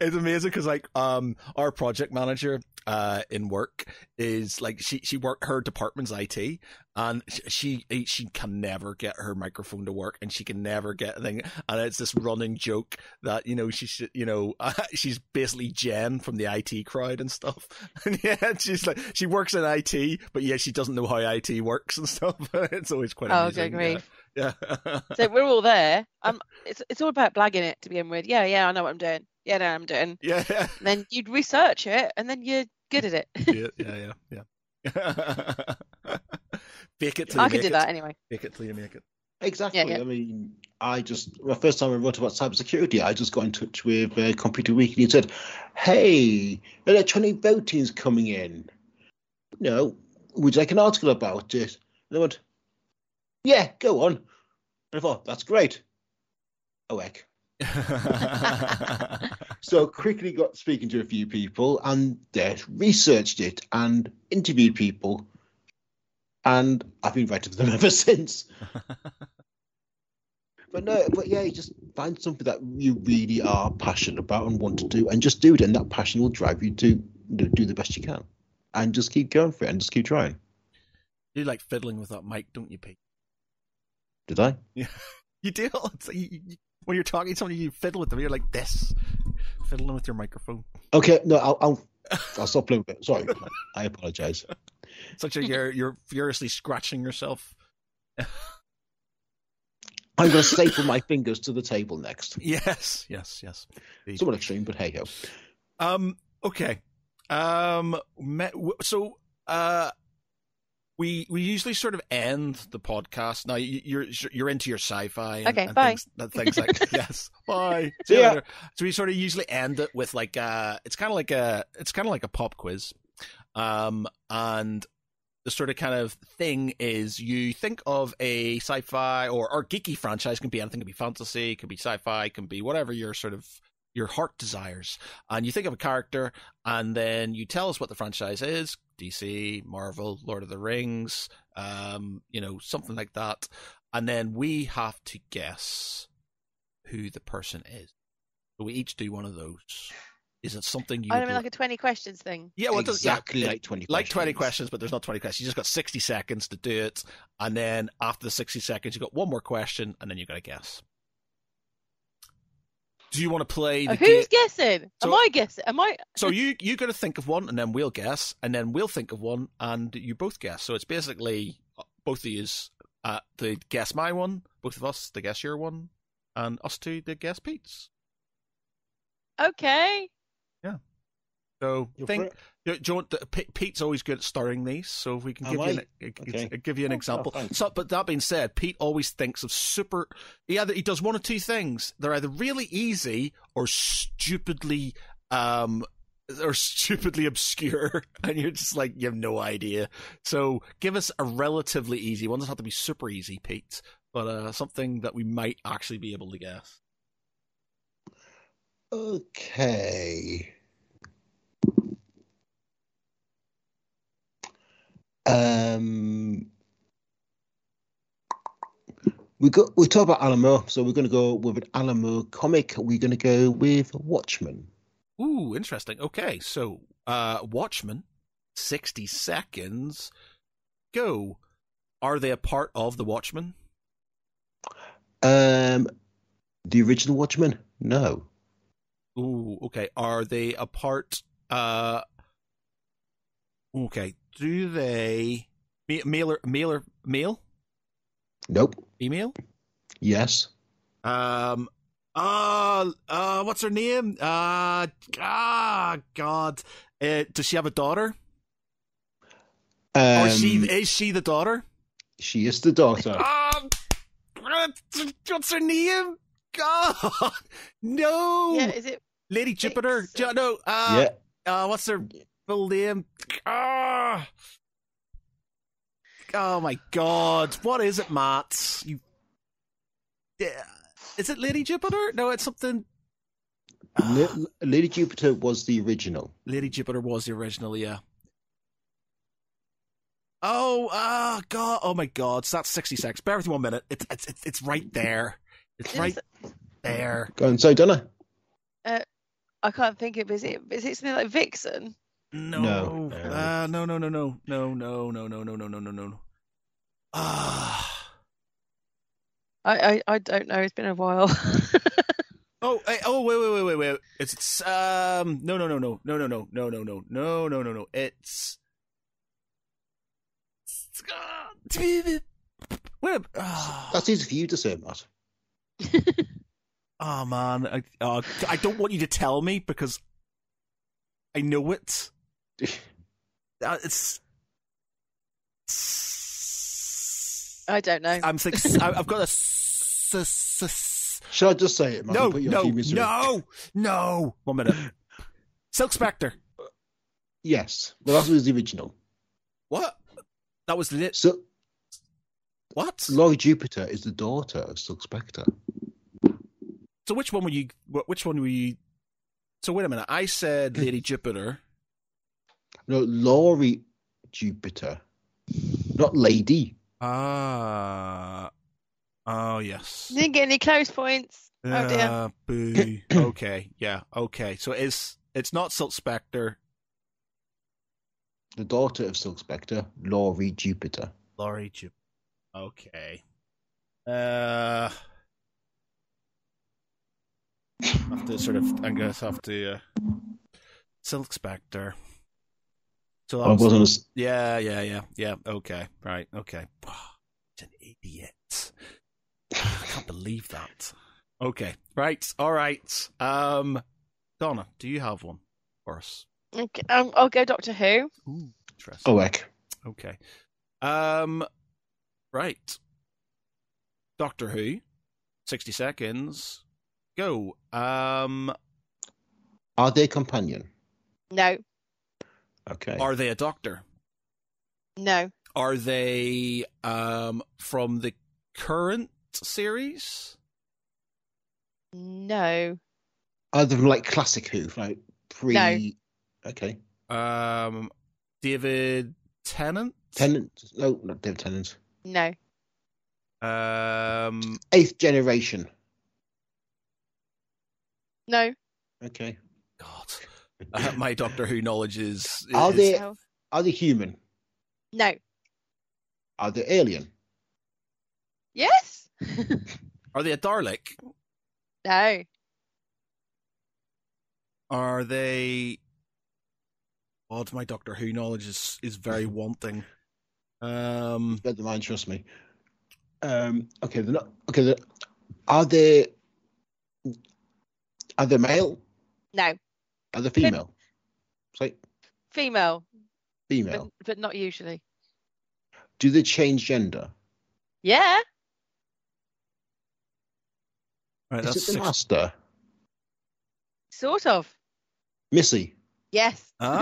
A: it's amazing because like um our project manager uh in work is like she she work her department's IT and she she can never get her microphone to work and she can never get a thing and it's this running joke that you know she should you know she's basically Jen from the IT crowd and stuff and yeah she's like she works in IT but yeah she doesn't know how IT works and stuff it's always quite
C: Oh,
A: amusing
C: grief.
A: yeah, yeah.
C: So we're all there. Um, it's it's all about blagging it to begin with. Yeah, yeah, I know what I'm doing. Yeah, no, I'm doing.
A: yeah yeah
C: And then you'd research it, and then you're good at it.
A: yeah, yeah, yeah, yeah. Fake it till
C: I
A: you
C: can
A: make
C: do
A: it.
C: that anyway.
A: Fake it till you make it.
B: Exactly.
C: yeah.
B: I mean, I just the first time I wrote about cybersecurity, I just got in touch with uh, Computer Weekly and said, "Hey, electronic voting's coming in. You know, would you like an article about it?" And they went, "Yeah, go on." And I thought, "That's great." Oh heck. So quickly got speaking to a few people and uh, researched it and interviewed people, and I've been writing for them ever since. But no, but yeah, you just find something that you really are passionate about and want to do, and just do it, and that passion will drive you to do the best you can, and just keep going for it, and just keep trying.
A: you like fiddling with that mic, don't you, Pete?
B: Did I?
A: Yeah, You do. It's like you, you- when you're talking to somebody, you fiddle with them. You're like this, fiddling with your microphone.
B: Okay, no, I'll I'll, I'll stop playing with it. Sorry, I apologize.
A: Such a you're you're furiously scratching yourself.
B: I'm going to staple my fingers to the table next.
A: Yes, yes, yes.
B: Somewhat extreme, but hey ho.
A: Um. Okay. Um. me- w- So. Uh. We we usually sort of end the podcast. Now you- you're you're into your sci-fi. And,
C: Okay,
A: and
C: bye.
A: Things, and things like yes, bye.
B: See
A: you later. So we sort of usually end it with like uh it's kind of like a it's kind of like a pop quiz, um and the sort of kind of thing is you think of a sci-fi or or geeky franchise can be anything can be fantasy can be sci-fi can be whatever your sort of your heart desires. And you think of a character and then you tell us what the franchise is dc marvel lord of the rings um you know something like that. And then we have to guess who the person is. So we each do one of those is it something you
C: I mean like a 20 questions thing.
A: yeah, well, it does- yeah,
B: exactly like 20
A: like 20
B: questions.
A: questions, but there's not 20 questions. You just got 60 seconds to do it. And then after the 60 seconds, you got one more question, and then you got to guess. Do you want to play the
C: Uh,
A: game?
C: who's guessing?
A: So-
C: Am I guessing? Am I?
A: So you you got to think of one, and then we'll guess, and then we'll think of one, and you both guess. So it's basically uh, both of yous uh, to guess my one, both of us the guess your one, and us two the guess Pete's.
C: Okay.
A: So
B: You're
A: think.
B: for
A: Do you want the, Pete's always good at starting these, so if we can
B: Am
A: give you an,
B: Okay.
A: give you an
B: Oh,
A: example.
B: oh,
A: so, but that being said, Pete always thinks of super. He either he does one of two things. They're either really easy or stupidly, um, or stupidly obscure, and you're just like you have no idea. So give us a relatively easy one. Doesn't have to be super easy, Pete, but uh, something that we might actually be able to guess.
B: Okay. Um, we got we talk about Alan Moore, so we're going to go with an Alan Moore comic. We're going to go with Watchmen.
A: Ooh, interesting. Okay, so uh Watchmen, 60 seconds. Go. Are they a part of the Watchmen?
B: Um, the original Watchmen? No.
A: Ooh, okay. Are they a part uh Okay. Do they male or male or male?
B: Nope.
A: Female?
B: Yes.
A: Um Uh, uh, what's her name? Uh, ah, God. Uh, does she have a daughter?
B: Um,
A: or she is she the daughter?
B: she is the daughter.
A: Um, what's her name? God, no.
C: Yeah, is it?
A: Lady Jupiter.
C: Vix.
A: Jo- no. Uh,
B: yeah,
A: uh, what's her full name? Ah. Oh my God! What is it, Matt? You. Yeah. Is it Lady Jupiter? No, it's something.
B: La- Lady Jupiter was the original.
A: Lady Jupiter was the original, yeah. Oh, ah, God! Oh my God! So that's sixty seconds. Bear with me one minute. It's it's it's, it's right there. It's right there.
B: Go on, so Donna.
C: I can't think of. Is it? Is it something like Vixen?
A: No.
B: No.
A: Uh, no, no, no, no, no, no, no, no, no, no, no, no, no. Ah.
C: I, I, I don't know. It's been a while.
A: Oh, hey, oh, wait, wait, wait, wait, wait. It's, it's um, no, no, no, no, no, no, no, no, no, no, no, no, no, no. It's. Wait. a- ah.
B: That's easy for you to say, Matt.
A: Oh man, I, uh, I don't want you to tell me because I know it. Uh, it's.
C: I don't know.
A: I'm thinking. I've got a. s- s- s-
B: Should I just say it, Matt?
A: No,
B: put you
A: no,
B: of your misery?
A: no, no. One minute. Silk Spectre.
B: Yes, well, that was the original.
A: What? That was lit.
B: So,
A: What?
B: Laurie Jupiter is the daughter of Silk Spectre.
A: So which one were you? Which one were you? So wait a minute. I said Lady Jupiter.
B: No, Laurie Jupiter, not Lady.
A: Ah. oh yes.
C: Didn't get any close points. Oh dear.
A: Ah, boo. okay. Yeah. Okay. So it's it's not Silk Spectre.
B: The daughter of Silk Spectre, Laurie Jupiter.
A: Laurie Jupiter. Okay. Uh. Have to sort of. I guess have to. Uh, Silk Spectre. So that
B: I
A: was-
B: wasn't as
A: Yeah, yeah, yeah, yeah. Okay, right, okay. It's an idiot. I can't believe that. Okay, right, all right. Um, Donna, do you have one for us?
C: Okay, um, I'll go Doctor Who.
A: Ooh, interesting.
B: oh heck.
A: Okay. Um, right. Doctor Who. Sixty seconds. Go. Um,
B: Are they companion?
C: No,
B: Okay.
A: are they a doctor?
C: no,
A: Are they um from the current series?
C: no,
B: Are they like classic Who, like pre?
C: No.
B: Okay.
A: Um, David Tennant.
B: Tennant? No, not David Tennant.
C: no.
A: Um,
B: Eighth generation.
C: No.
B: Okay.
A: God, uh, my Doctor Who knowledge is.
B: Are they-
C: No.
B: Are they human?
C: No.
B: Are they alien?
C: Yes.
A: Are they a Dalek?
C: no.
A: Are they? God, my Doctor Who knowledge is is very wanting. Um,
B: Better than mine, trust me. Um. Okay. They're not. Okay. They're, are they? Are they male?
C: No.
B: Are they female? Say
C: Female,
B: female.
C: but not usually.
B: Do they change gender?
C: Yeah.
A: right,
B: Is it the
A: six.
B: master?
C: Sort of.
B: Missy.
C: Yes.
A: Ah,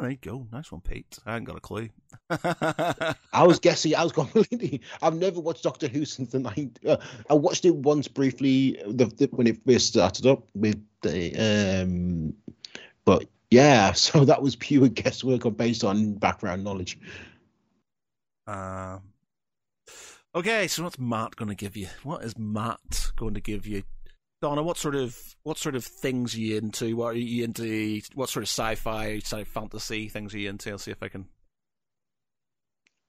A: there you go. Nice one, Pete. I hadn't got a clue.
B: I was guessing. I was completely. I've never watched Doctor Who since the night. Uh, I watched it once briefly the, the, when it first started up with the. Um, but yeah, so that was pure guesswork or based on background knowledge.
A: Um, okay, so what's Matt going to give you? What is Matt going to give you? Donna, what sort of what sort of things are you into? What are you into? What sort of sci-fi, sci fantasy things are you into? I'll see if I can.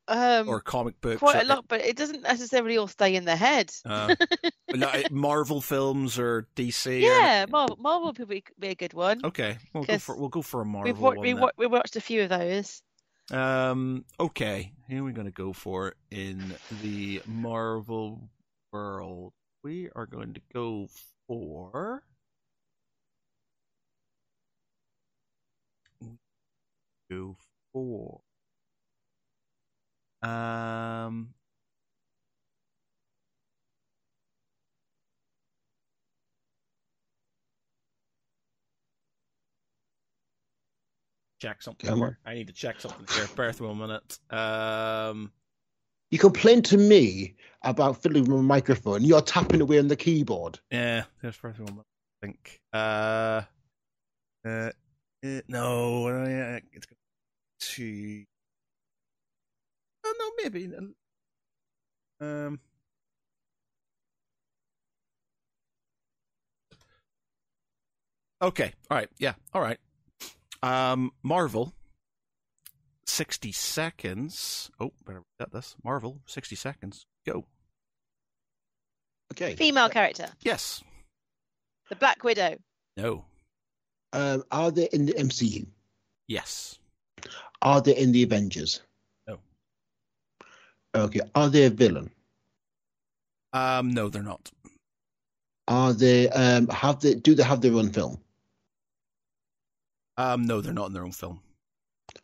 C: Um,
A: Or comic books.
C: quite
A: or-
C: a lot, but it doesn't necessarily all stay in their head.
A: Uh, like Marvel films or DC. or-
C: yeah, Marvel, Marvel would be, be a good one.
A: Okay, we'll go for we'll go for a Marvel
C: We've wa- we, wa- we watched a few of those.
A: Um. Okay. Here we're gonna go for in the Marvel world. we are going to go for. Go for. Um. Check something.
B: Come on.
A: I need to check something here. Bear with me one minute. Um.
B: You complain to me about fiddling with my microphone. You're tapping away on the keyboard.
A: Yeah, there's first one. I think. Uh, uh, uh no, uh, it's to. Oh no, maybe. Um. Okay. All right. Yeah. All right. Um, Marvel. Sixty seconds. Oh, better get this. Marvel. Sixty seconds. Go.
B: Okay.
C: Female character.
A: Yes.
C: The Black Widow.
A: No.
B: Um, are they in the MCU?
A: Yes.
B: Are they in the Avengers?
A: No.
B: Okay. Are they a villain?
A: Um, no, they're not.
B: Are they um have they do they have their own film?
A: Um, no, they're not in their own film.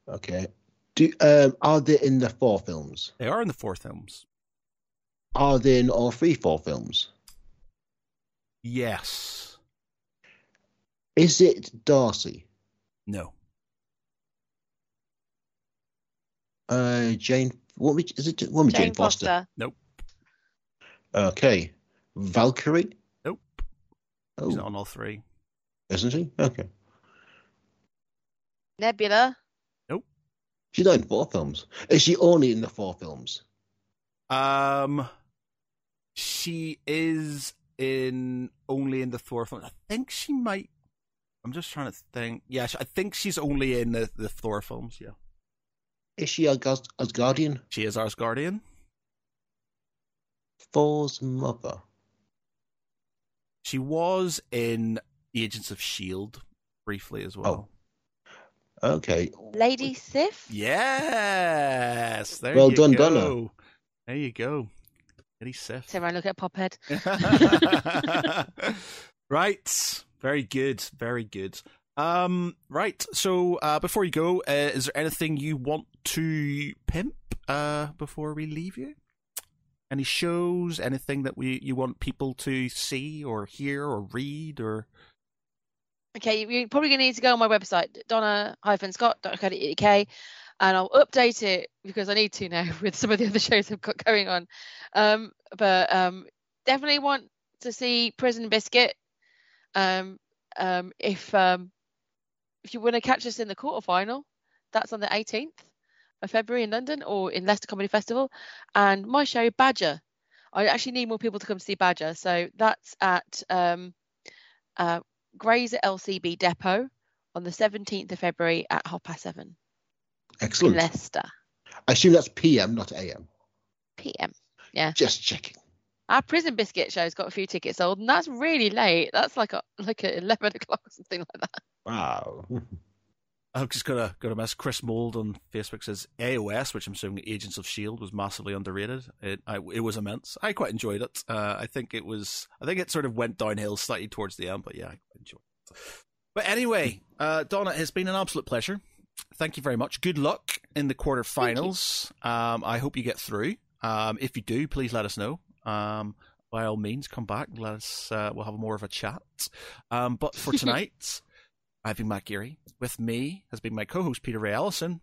B: Okay. Do um are they in the Thor films?
A: They are in the Thor films.
B: Are they in all three Thor films?
A: Yes.
B: Is it Darcy?
A: No.
B: Uh, Jane. What we- is it? Woman Jane,
C: Jane
B: Foster.
C: Foster.
A: Nope.
B: Okay. Valkyrie.
A: Nope.
B: Oh,
A: She's not on all three.
B: isn't she? Okay.
C: Nebula. Nope.
B: She's not in Thor films. Is she only in the Thor films?
A: Um, she is in only in the Thor film. I think she might. I'm just trying to think. Yeah, I think she's only in the, the Thor films. Yeah,
B: Is she Asgard- Asgardian?
A: she is Asgardian.
B: Thor's mother.
A: She was in Agents of Shield briefly as well. Oh.
B: Okay.
C: Lady Sif.
A: Yes, there
B: Well
A: you
B: done,
A: go.
B: Donna.
A: There you go. Eddie Sif.
C: So I look at Pophead.
A: right. Very good. Very good. Um, right. So, uh, before you go, uh, is there anything you want to pimp, uh, before we leave you? Any shows, anything that we, you want people to see or hear or read or?
C: Okay, you're probably going to need to go on my website, donna-scott.co.uk, and I'll update it because I need to now with some of the other shows I've got going on. Um, but um, definitely want to see Prison Biscuit. Um, um, if um, if you want to catch us in the quarterfinal, that's on the 18th of February in London or in Leicester Comedy Festival, and my show Badger. I actually need more people to come see Badger, so that's at um, uh, Grays at LCB Depot on the 17th of February at half past seven in
B: Excellent.
C: Leicester
B: I assume that's PM, not AM.
C: PM.
B: Just checking.
C: Our Prison Biscuit show's got a few tickets sold, and that's really late. That's like a like at 11 o'clock or something like that.
B: Wow.
A: I've just got a got a mess. Chris Mold on Facebook says AOS, which I'm assuming Agents of Shield was massively underrated. It I, it was immense. I quite enjoyed it. Uh, I think it was. I think it sort of went downhill slightly towards the end, but yeah, I enjoyed it. But anyway, uh, Donna, it's been an absolute pleasure. Thank you very much. Good luck in the quarterfinals. Um, I hope you get through. Um, if you do, please let us know. Um, by all means, come back. and Let us. Uh, we'll have more of a chat. Um, but for tonight. I've been Matt Geary. With me has been my co-host Peter Ray Allison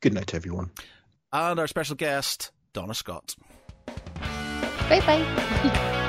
B: Good night, everyone.
A: and our special guest Donna Scott.
C: Bye bye.